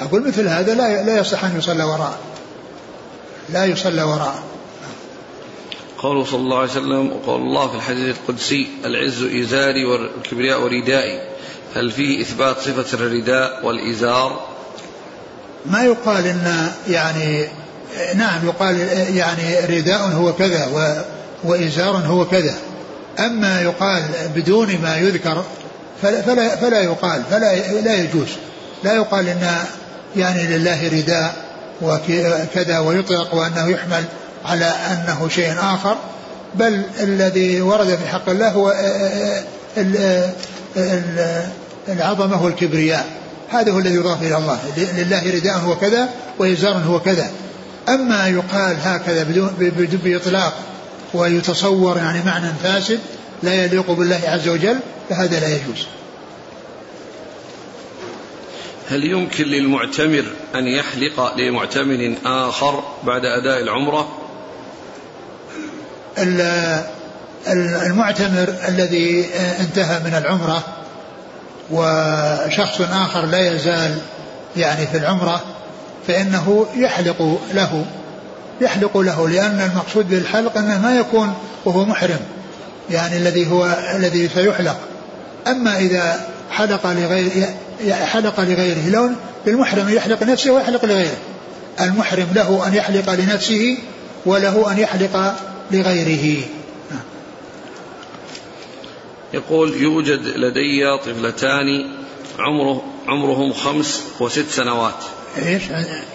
أقول مثل هذا لا لا يصح أن يصلى وراءه. لا يصلى وراءه. قوله صلى الله عليه وسلم وقول الله في الحديث القدسي العز إزاري والكبرياء ردائي هل فيه إثبات صفة الرداء والإزار؟ ما يقال إن يعني نعم يقال يعني رداء هو كذا وإزار هو كذا. أما يقال بدون ما يذكر فلا, فلا, فلا يقال فلا لا يجوز. لا يقال إن يعني لله رداء وكذا ويطلق وأنه يحمل. على أنه شيء آخر بل الذي ورد في حق الله هو العظمة والكبرياء. هذا هو الذي يضاف إلى الله. لله رداء هو كذا وإزار هو كذا. أما يقال هكذا بدون بإطلاق ويتصور يعني معنى فاسد لا يليق بالله عز وجل فهذا لا يجوز. هل يمكن للمعتمر أن يحلق لمعتمر آخر بعد أداء العمرة؟ المعتمر الذي انتهى من العمرة وشخص آخر لا يزال يعني في العمرة فإنه يحلق له يحلق له لأن المقصود بالحلق أنه ما يكون وهو محرم يعني الذي هو الذي سيحلق. أما إذا حلق لغير حلق لغيره لو للمحرم يحلق نفسه ويحلق لغيره المحرم له أن يحلق لنفسه وله أن يحلق لغيره. يقول يوجد لدي طفلتان عمره عمرهم خمس وست سنوات. إيش؟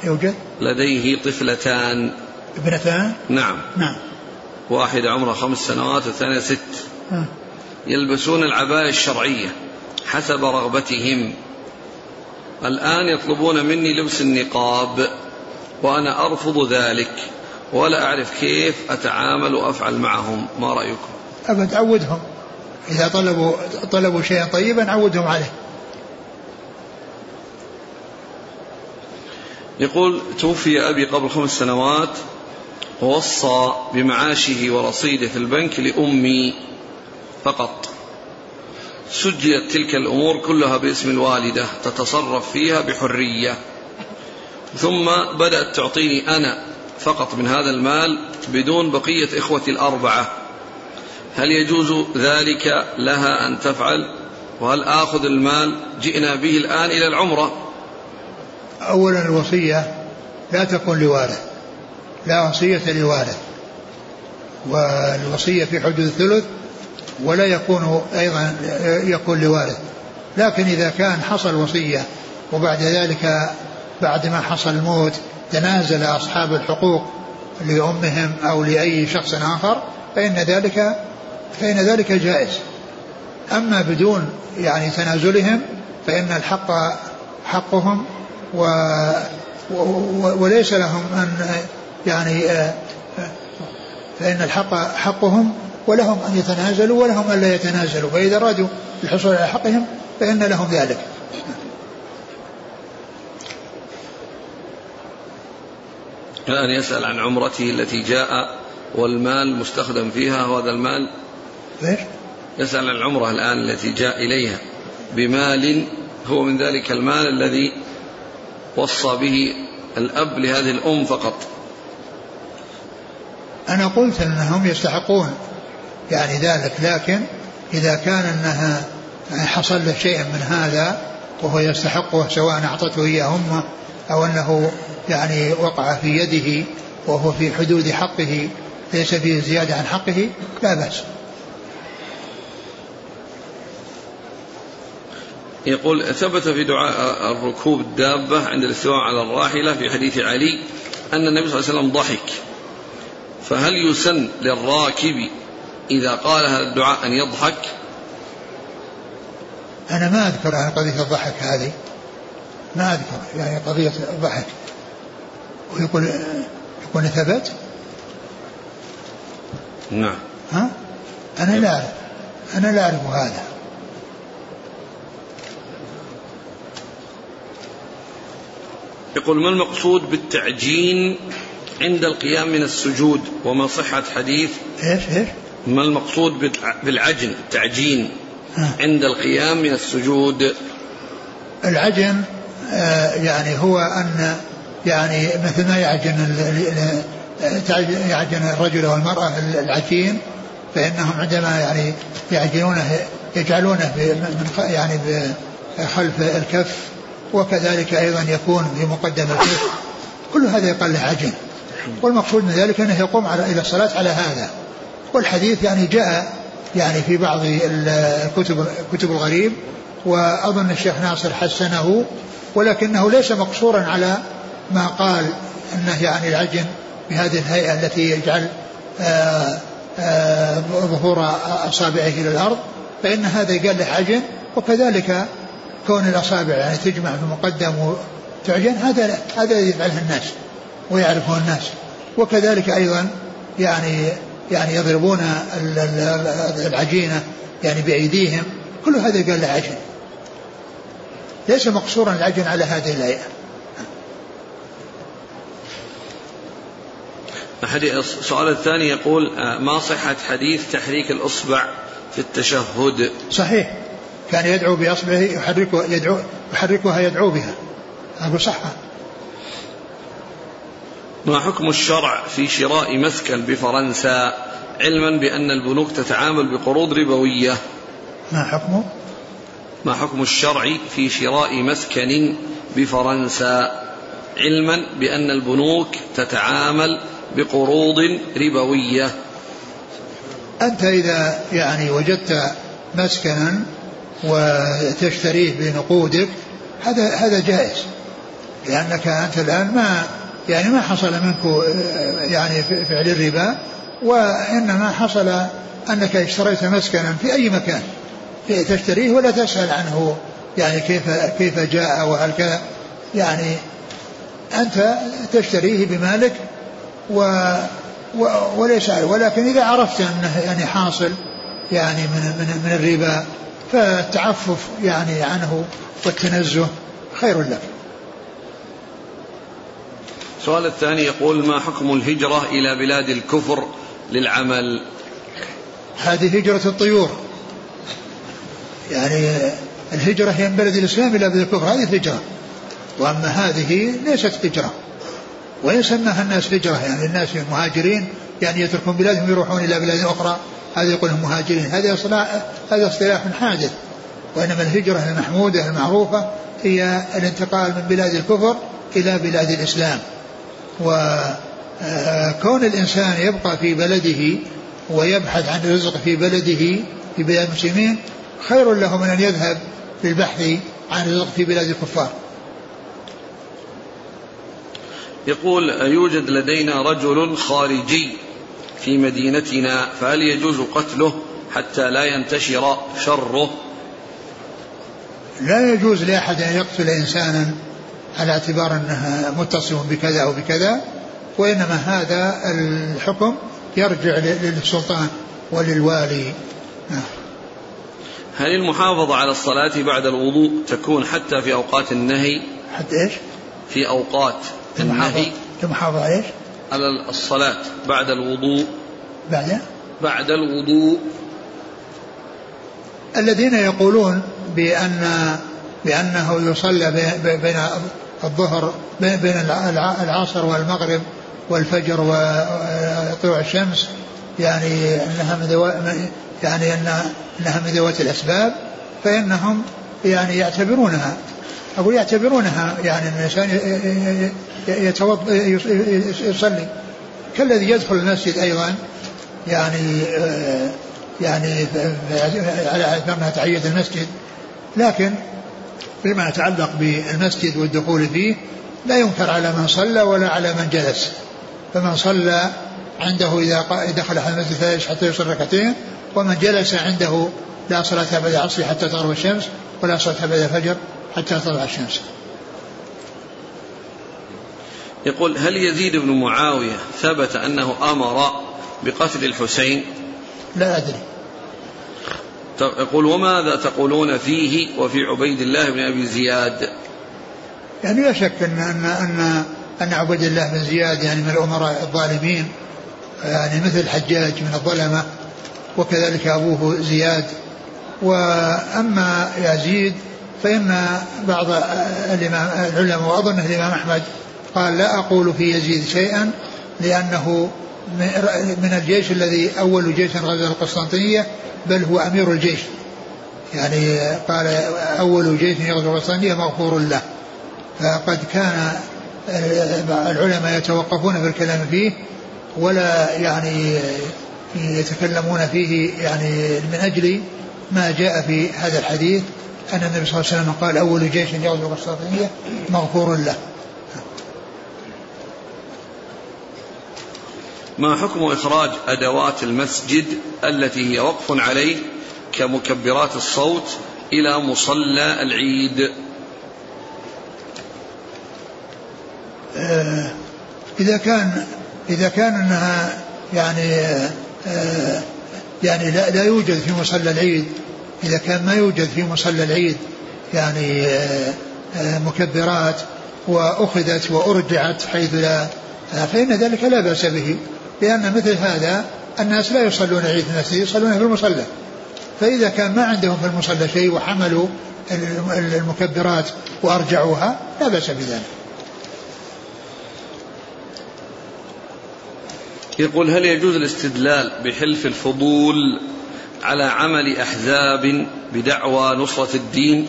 يوجد؟ لديه طفلتان. ابنتان؟ نعم. نعم. واحدة عمرها خمس سنوات والثانية ست. م. يلبسون العباية الشرعية حسب رغبتهم. الآن يطلبون مني لبس النقاب وأنا أرفض ذلك. ولا أعرف كيف أتعامل وأفعل معهم. ما رأيكم؟ أبد عودهم. إذا طلبوا طلبوا شيئا طيبا عودهم عليه. يقول توفي أبي قبل خمس سنوات ووصى بمعاشه ورصيده في البنك لأمي فقط. سجلت تلك الأمور كلها باسم الوالدة تتصرف فيها بحرية. ثم بدأت تعطيني أنا فقط من هذا المال بدون بقية إخوتي الأربعة. هل يجوز ذلك لها أن تفعل؟ وهل آخذ المال جئنا به الآن إلى العمرة؟ أولا الوصية لا تكون لوارث لا وصية لوارث والوصية في حدود الثلث ولا يكون أيضا يكون لوارث لكن إذا كان حصل وصية وبعد ذلك بعد ما حصل الموت تنازل أصحاب الحقوق لأمهم أو لأي شخص آخر فإن ذلك فإن ذلك جائز. أما بدون يعني تنازلهم فإن الحق حقهم و وليس لهم أن يعني فإن الحق حقهم ولهم أن يتنازلوا ولهم أن لا يتنازلوا. فإذا أرادوا الحصول على حقهم فإن لهم ذلك. الآن يسأل عن عمرته التي جاء والمال مستخدم فيها وهذا المال؟ ليش؟ يسأل عن العمرة الآن التي جاء إليها. بمال هو من ذلك المال الذي وصى به الأب لهذه الأم فقط. أنا قلت أنهم يستحقون يعني ذلك لكن إذا كان أنها حصل له شيء من هذا وهو يستحقه سواء أعطته إياه أمه أو أنه يعني وقع في يده وهو في حدود حقه ليس فيه زيادة عن حقه لا بأس. يقول ثبت في دعاء الركوب الدابة عند الاستواء على الراحلة في حديث علي أن النبي صلى الله عليه وسلم ضحك. فهل يسن للراكب إذا قال هذا الدعاء أن يضحك؟ أنا ما أذكر عن قضية الضحك هذه. ما أذكر يعني قضية الضحك. ويقول يقول ثبت؟ نعم. ها؟ أنا لا أعرف. أنا لا أعرف هذا. يقول ما المقصود بالتعجين عند القيام من السجود وما صحة حديث؟ إيش إيش؟ ما المقصود بالعجن التعجين عند القيام من السجود؟ العجن يعني هو أن يعني مثل ما يعجن يعجن الرجل والمرأة العجين فإنهم عندما يعني يعجنونه يجعلونه من يعني خلف الكف وكذلك أيضا يكون في مقدم الكف. كل هذا يقال له عجن. والمقصود من ذلك أنه يقوم على إلى الصلاة على هذا. والحديث يعني جاء يعني في بعض الكتب كتب الغريب وأظن الشيخ ناصر حسنه ولكنه ليس مقصورا على ما قال أنه يعني العجن بهذه الهيئة التي يجعل آه، آه، ظهور أصابعه إلى الأرض فإن هذا يقال له عجن وكذلك كون الأصابع يعني تجمع في المقدم وتعجن هذا هذا يفعله الناس ويعرفه الناس. وكذلك أيضا يعني يعني يضربون العجينة يعني بأيديهم كل هذا قال له عجن ليس مقصورا العجن على هذه الهيئة. السؤال الثاني يقول آه، ما صحة حديث تحريك الإصبع في التشهد؟ صحيح. كان يدعو بأصبعه يحركها يدعو يحركها يدعو بها. أقول صحة. ما حكم الشرع في شراء مسكن بفرنسا؟ علما بأن البنوك تتعامل بقروض ربوية. ما حكمه؟ ما حكم الشرع في شراء مسكن بفرنسا؟ علما بأن البنوك تتعامل بقروض ربوية. أنت إذا يعني وجدت مسكنا وتشتريه بنقودك هذا هذا جائز لأنك أنت الآن ما يعني ما حصل منك يعني فعل الربا وإنما حصل أنك اشتريت مسكنا في أي مكان. تشتريه ولا تسأل عنه؟ يعني كيف كيف جاء وهل كان يعني أنت تشتريه بمالك و وليس ولكن إذا عرفت أنه يعني حاصل يعني من من من الربا فالتعفف يعني عنه والتنزه خير لك. السؤال الثاني يقول ما حكم الهجرة إلى بلاد الكفر للعمل؟ هذه هجرة الطيور. يعني الهجرة هي من بلد الإسلام إلى بلد الكفر هذه الهجرة. وأما هذه ليست هجرة. وإن الناس هجرة يعني الناس مهاجرين يعني يتركون بلادهم يروحون إلى بلاد أخرى هذا يقولهم مهاجرين. هذا هذا اصطلاح حادث. وإنما الهجرة المحمودة المعروفة هي الانتقال من بلاد الكفر إلى بلاد الإسلام. وكون الإنسان يبقى في بلده ويبحث عن الرزق في بلده في بلاد المسلمين خير له من أن يذهب للبحث عن الرزق في بلاد الكفار. يقول يوجد لدينا رجل خارجي في مدينتنا فهل يجوز قتله حتى لا ينتشر شره؟ لا يجوز لأحد أن يقتل إنسانا على اعتبار أنه متصل بكذا أو بكذا وإنما هذا الحكم يرجع للسلطان وللوالي. نعم. هل المحافظة على الصلاة بعد الوضوء تكون حتى في أوقات النهي؟ حتى إيش؟ في أوقات النهي. المحافظة إيش؟ على الصلاة بعد الوضوء. بعد بعد الوضوء. الذين يقولون بأن بأنه يصلى بين الظهر بين العصر والمغرب والفجر وطلوع الشمس يعني إنها يعني انها من ذوات الأسباب فإنهم يعني يعتبرونها. أقول يعتبرونها يعني أن الإنسان يتوضأ يصلي. كالذي يدخل المسجد أيضا يعني يعني على أنها تعيد المسجد. لكن فيما يتعلق بالمسجد والدخول فيه لا ينكر على من صلى ولا على من جلس. فمن صلى عنده إذا دخل على المسجد حتى يصلي ركعتين ومن جلس عنده لا صلاة بعد العصر حتى تغرب الشمس ولا صلاة بعد الفجر حتى تطلع الشمس. يقول هل يزيد بن معاوية ثبت أنه أمر بقتل الحسين؟ لا أدري. يقول وماذا تقولون فيه وفي عبيد الله بن أبي زياد؟ يعني لا شك أن أن أن, أن عبيد الله بن زياد يعني من الأمراء الظالمين يعني مثل الحجاج من الظلمة وكذلك أبوه زياد. وأما يزيد فإن بعض العلماء وأظنه الإمام أحمد قال لا أقول في يزيد شيئا لأنه من الجيش الذي أول جيش غزا القسطنطينية بل هو أمير الجيش. يعني قال أول جيش يغزو القسطنطينية مغفور له. فقد كان العلماء يتوقفون في الكلام فيه ولا يعني يتكلمون فيه يعني من أجل ما جاء في هذا الحديث أن النبي صلى الله عليه وسلم قال أول جيش يغزو القسطنطينية مغفور له. ما حكم إخراج أدوات المسجد التي هي وقف عليه كمكبرات الصوت إلى مصلى العيد؟ آه إذا كان إذا كان أنها يعني يعني لا, لا يوجد في مصلى العيد. إذا كان ما يوجد في مصلى العيد يعني آه آه مكبرات وأخذت وأرجعت حيث لا فإن ذلك لا بأس به. لأن مثل هذا الناس لا يصلون عيد المسجد يصلون في المصلى. فإذا كان ما عندهم في المصلى شيء وحملوا المكبرات وأرجعوها لا بأس بذلك. يقول هل يجوز الاستدلال بحلف الفضول على عمل أحزاب بدعوى نصرة الدين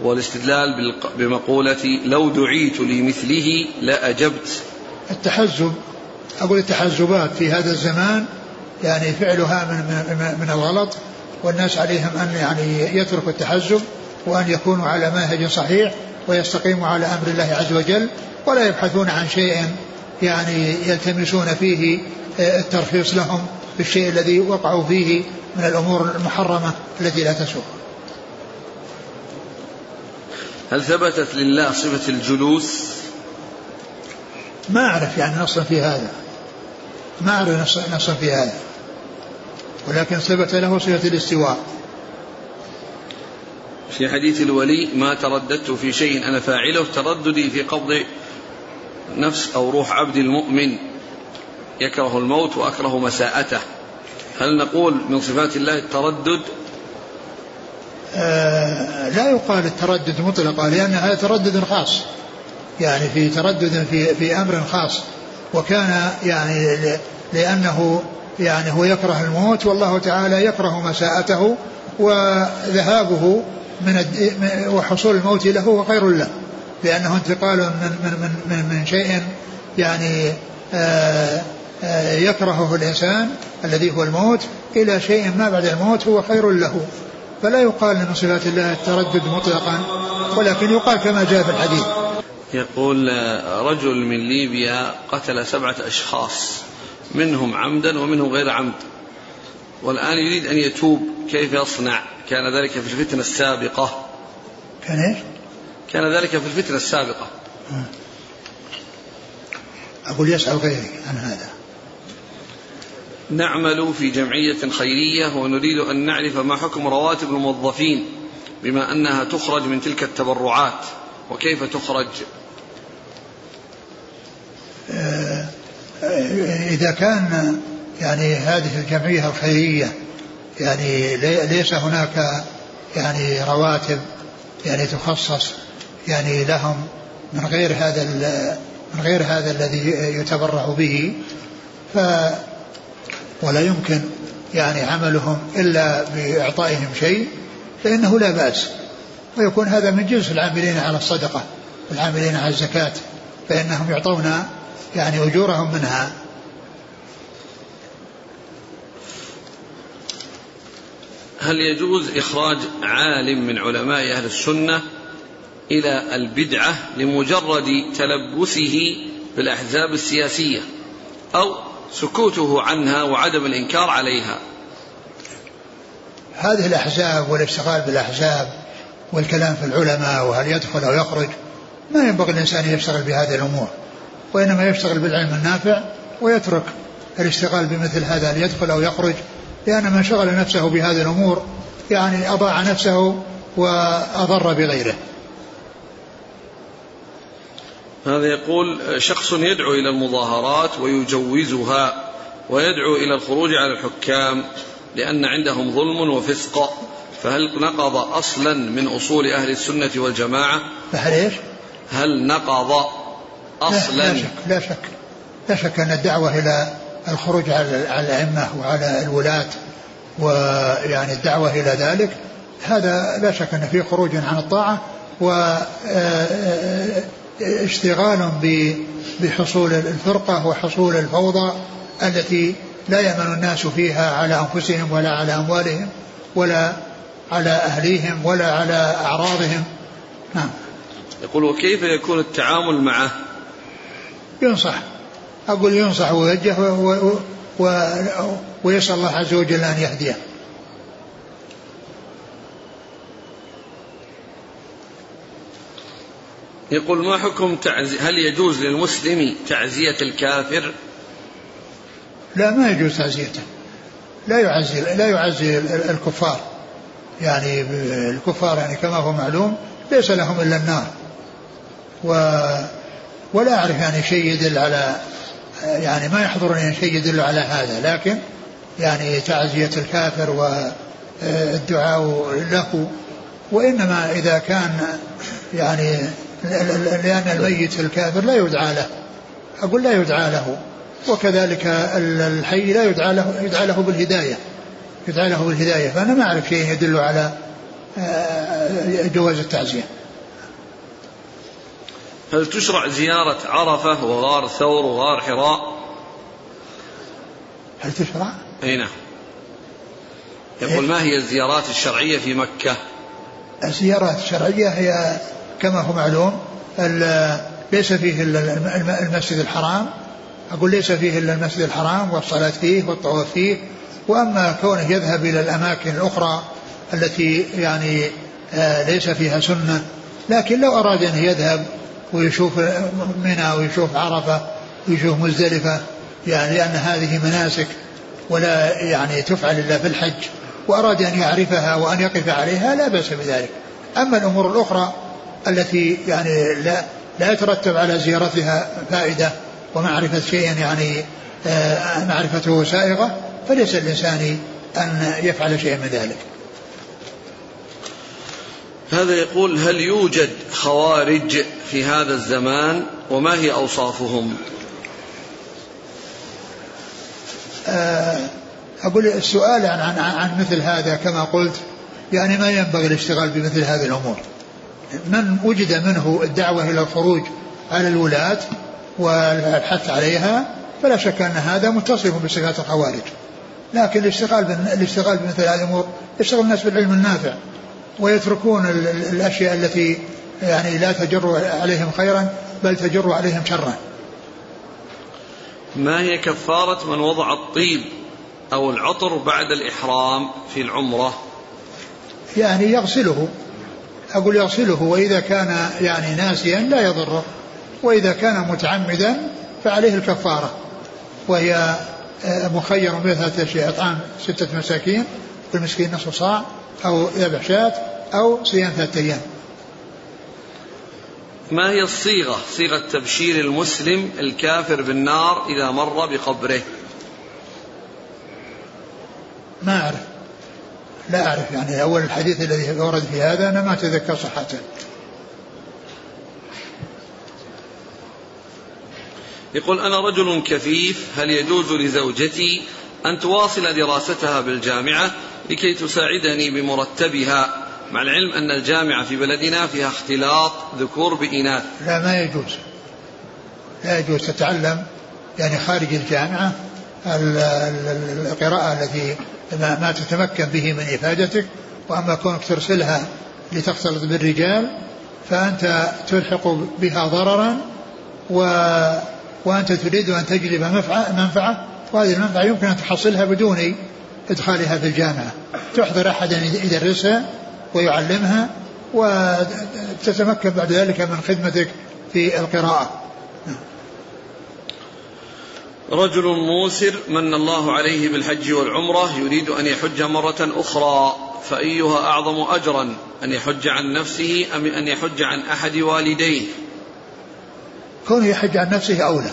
والاستدلال بمقولة لو دعيت لمثله لأجبت؟ التحزب أقول التحزبات في هذا الزمان يعني فعلها من, من, من الغلط والناس عليهم أن يعني يتركوا التحزب وأن يكونوا على منهج صحيح ويستقيموا على أمر الله عز وجل ولا يبحثون عن شيء يعني يلتمسون فيه آه، الترخيص لهم في الشيء الذي وقعوا فيه من الأمور المحرمة التي لا تسوق. هل ثبتت لله صفة الجلوس؟ ما أعرف يعني نصا في هذا. ما أعرف نصا في هذا. ولكن ثبت له صفة الاستواء. في حديث الولي ما ترددت في شيء أنا فاعله ترددي في قبض نفس أو روح عبد المؤمن يكره الموت وأكره مساءته. هل نقول من صفات الله التردد؟ آه لا يقال التردد مطلقا لأن هذا تردد خاص. يعني في تردد في في أمر خاص. وكان يعني لأنه يعني هو يكره الموت والله تعالى يكره مساءته وذهابه من وحصول الموت له هو خير له. لأنه انتقال من من من من شيء يعني آآ آه، آآ آه، يكرهه الإنسان الذي هو الموت إلى شيء ما بعد الموت هو خير له. فلا يقال من صفات الله التردد مطلقا ولكن يقال كما جاء في الحديث. يقول رجل من ليبيا قتل سبعة أشخاص منهم عمدا ومنهم غير عمد. والآن يريد أن يتوب كيف يصنع؟ كان ذلك في الفتنة السابقة. كان إيش؟ كان ذلك في الفتنة السابقة. أقول يسأل غيري عن هذا. نعمل في جمعية خيرية ونريد أن نعرف ما حكم رواتب الموظفين بما أنها تخرج من تلك التبرعات. وكيف تخرج؟ آه، إذا كان يعني هذه الجمعية الخيرية يعني ليس هناك يعني رواتب يعني تخصص يعني لهم من غير هذا من غير هذا الذي يتبرع به ف ولا يمكن يعني عملهم إلا بإعطائهم شيء فإنه لا بأس. ويكون هذا من جنس العاملين على الصدقة العاملين على الزكاة فإنهم يعطون يعني أجورهم منها. هل يجوز إخراج عالم من علماء أهل السنة إلى البدعة لمجرد تلبسه بالأحزاب السياسية أو سكوته عنها وعدم الإنكار عليها. هذه الأحزاب والاشتغال بالأحزاب والكلام في العلماء وهل يدخل أو يخرج ما ينبغي الإنسان يشتغل بهذه الأمور وإنما يشتغل بالعلم النافع ويترك الاشتغال بمثل هذا ليدخل أو يخرج لأن من شغل نفسه بهذه الأمور يعني أضاع نفسه وأضر بغيره. هذا يقول شخص يدعو إلى المظاهرات ويجوزها ويدعو إلى الخروج على الحكام لأن عندهم ظلم وفسق فهل نقض أصلا من أصول أهل السنة والجماعة؟ فهل إيش؟ هل نقض أصلا لا, لا شك لا شك لا شك أن الدعوة إلى الخروج على الأئمة وعلى الولاة ويعني الدعوة إلى ذلك هذا لا شك أن فيه خروج عن الطاعة واشتغال بحصول الفرقة وحصول الفوضى التي لا يأمن الناس فيها على أنفسهم ولا على أموالهم ولا على أهليهم ولا على أعراضهم. نعم. يقول وكيف يكون التعامل معه؟ ينصح. أقول ينصح ويوجه. ويسأل الله عز وجل أن يهديه. يقول ما حكم تعزي هل يجوز للمسلم تعزية الكافر؟ لا ما يجوز تعزيته. لا يعزي لا يعزي الكفار. يعني الكفار يعني كما هو معلوم ليس لهم إلا النار. و ولا أعرف يعني شيء يدل على يعني ما يحضرني شيء يدل على هذا. لكن يعني تعزية الكافر والدعاء له وإنما إذا كان يعني لأن الميت الكافر لا يدعى له. أقول لا يدعى له. وكذلك الحي لا يدعى له يدعى له بالهداية. يدعى له بالهداية. فأنا ما أعرف شيء يدل على آه، جواز التعزية. هل تشرع زيارة عرفة وغار ثور وغار حراء؟ هل تشرع؟ أي نعم. يقول ما هي الزيارات الشرعية في مكة؟ الزيارات الشرعية هي كما هو معلوم ليس فيه إلا المسجد الحرام. أقول ليس فيه إلا المسجد الحرام والصلاة فيه والطواف فيه. وأما كونه يذهب إلى الأماكن الأخرى التي يعني آه، ليس فيها سنة لكن لو أراد أن يذهب ويشوف منى ويشوف عرفة ويشوف مزدلفة يعني لأن هذه مناسك ولا يعني تفعل إلا في الحج وأراد أن يعرفها وأن يقف عليها لا بأس بذلك. أما الأمور الأخرى التي يعني لا لا يترتب على زيارتها فائدة ومعرفة شيء يعني آه، معرفته سائغة فليس الإنسان أن يفعل شيئا من ذلك. هذا يقول هل يوجد خوارج في هذا الزمان وما هي أوصافهم؟ آه، أقول السؤال عن, عن, عن مثل هذا كما قلت يعني ما ينبغي الاشتغال بمثل هذه الأمور. من وجد منه الدعوة إلى الخروج على الولاة والحث عليها فلا شك أن هذا متصف بصفات الخوارج. لكن الاشتغال الاشتغال بمثل هذه الأمور يشتغل الناس بالعلم النافع ويتركون الأشياء التي يعني لا تجر عليهم خيرا بل تجر عليهم شرا. ما هي كفارة من وضع الطيب أو العطر بعد الإحرام في العمرة؟ يعني يغسله. أقول يغسله وإذا كان يعني ناسيا لا يضره وإذا كان متعمدا فعليه الكفارة. وهي آه، مخير بين ثلاثة أشياء إطعام ستة مساكين والمسكين نصف صاع أو ذبح شاة أو صيام ثلاثة أيام. ما هي الصيغة؟ صيغة تبشير المسلم الكافر بالنار إذا مر بقبره. ما أعرف. لا أعرف يعني أول الحديث الذي ورد في هذا أنا ما أتذكر صحته يقول أنا رجل كفيف هل يجوز لزوجتي أن تواصل دراستها بالجامعة لكي تساعدني بمرتبها؟ مع العلم أن الجامعة في بلدنا فيها اختلاط ذكور بإناث. لا ما يجوز. لا يجوز تتعلم يعني خارج الجامعة القراءة التي ما تتمكن به من إفادتك وأما كونك ترسلها لتختلط بالرجال فأنت تلحق بها ضررا و وأنت تريد أن تجلب منفعة وهذه المنفعة يمكن أن تحصلها بدون إدخالها في الجامعة. تحضر أحدا يدرسها ويعلمها وتتمكن بعد ذلك من خدمتك في القراءة. رجل موسر من الله عليه بالحج والعمرة يريد أن يحج مرة أخرى فأيها أعظم أجرا أن يحج عن نفسه أم أن يحج عن أحد والديه؟ كونه يحج عن نفسه أولى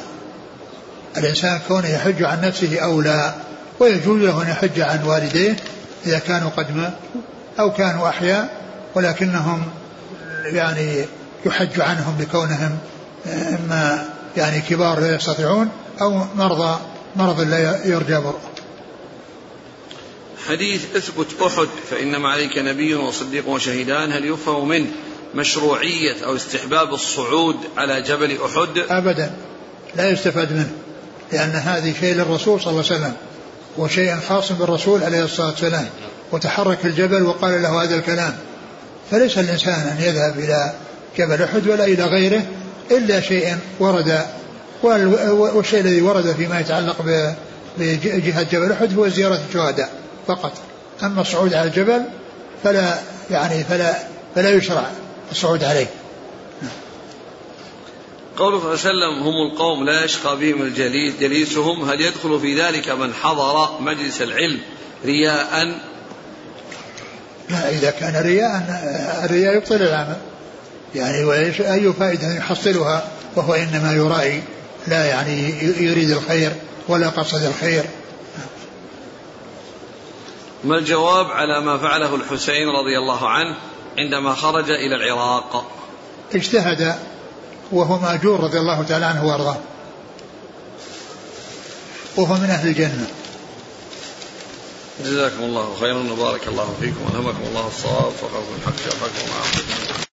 الإنسان كونه يحج عن نفسه أولى ويجوز له أن يحج عن والديه إذا كانوا قد ماتوا أو كانوا أحياء ولكنهم يعني يحج عنهم لكونهم إما يعني كبار لا يستطيعون أو مرضى مرض لا يرجى برؤه. حديث أثبت أحد فإنما عليك نبي وصديق وشهيدان هل يفهم منه مشروعية أو استحباب الصعود على جبل أحد؟ ابدا. لا يستفاد منه لأن هذه شيء للرسول صلى الله عليه وسلم وشيء خاص بالرسول عليه الصلاة والسلام. وتحرك الجبل وقال له هذا الكلام. فليس الإنسان أن يذهب إلى جبل أحد ولا إلى غيره إلا شيء ورد والشيء الذي ورد فيما يتعلق بجهة جبل أحد هو زيارة الشهداء فقط. أما الصعود على الجبل فلا يعني فلا فلا يشرع الصعود عليه. قوله صلى الله عليه وسلم هم القوم لا يشقى بهم الجليس جليسهم. هل يدخل في ذلك من حضر مجلس العلم رياء؟ لا إذا كان رياء الرياء يبطل العمل. يعني أي فائدة يحصلها وهو إنما يرائي. لا يعني يريد الخير ولا قصد الخير. ما الجواب على ما فعله الحسين رضي الله عنه عندما خرج إلى العراق؟ اجتهد وهو مأجور رضي الله تعالى عنه وأرضاه. وهو من أهل الجنة. جزاكم الله خيرا وبارك الله فيكم والهمكم الله الصواب وفقكم الحق شافكم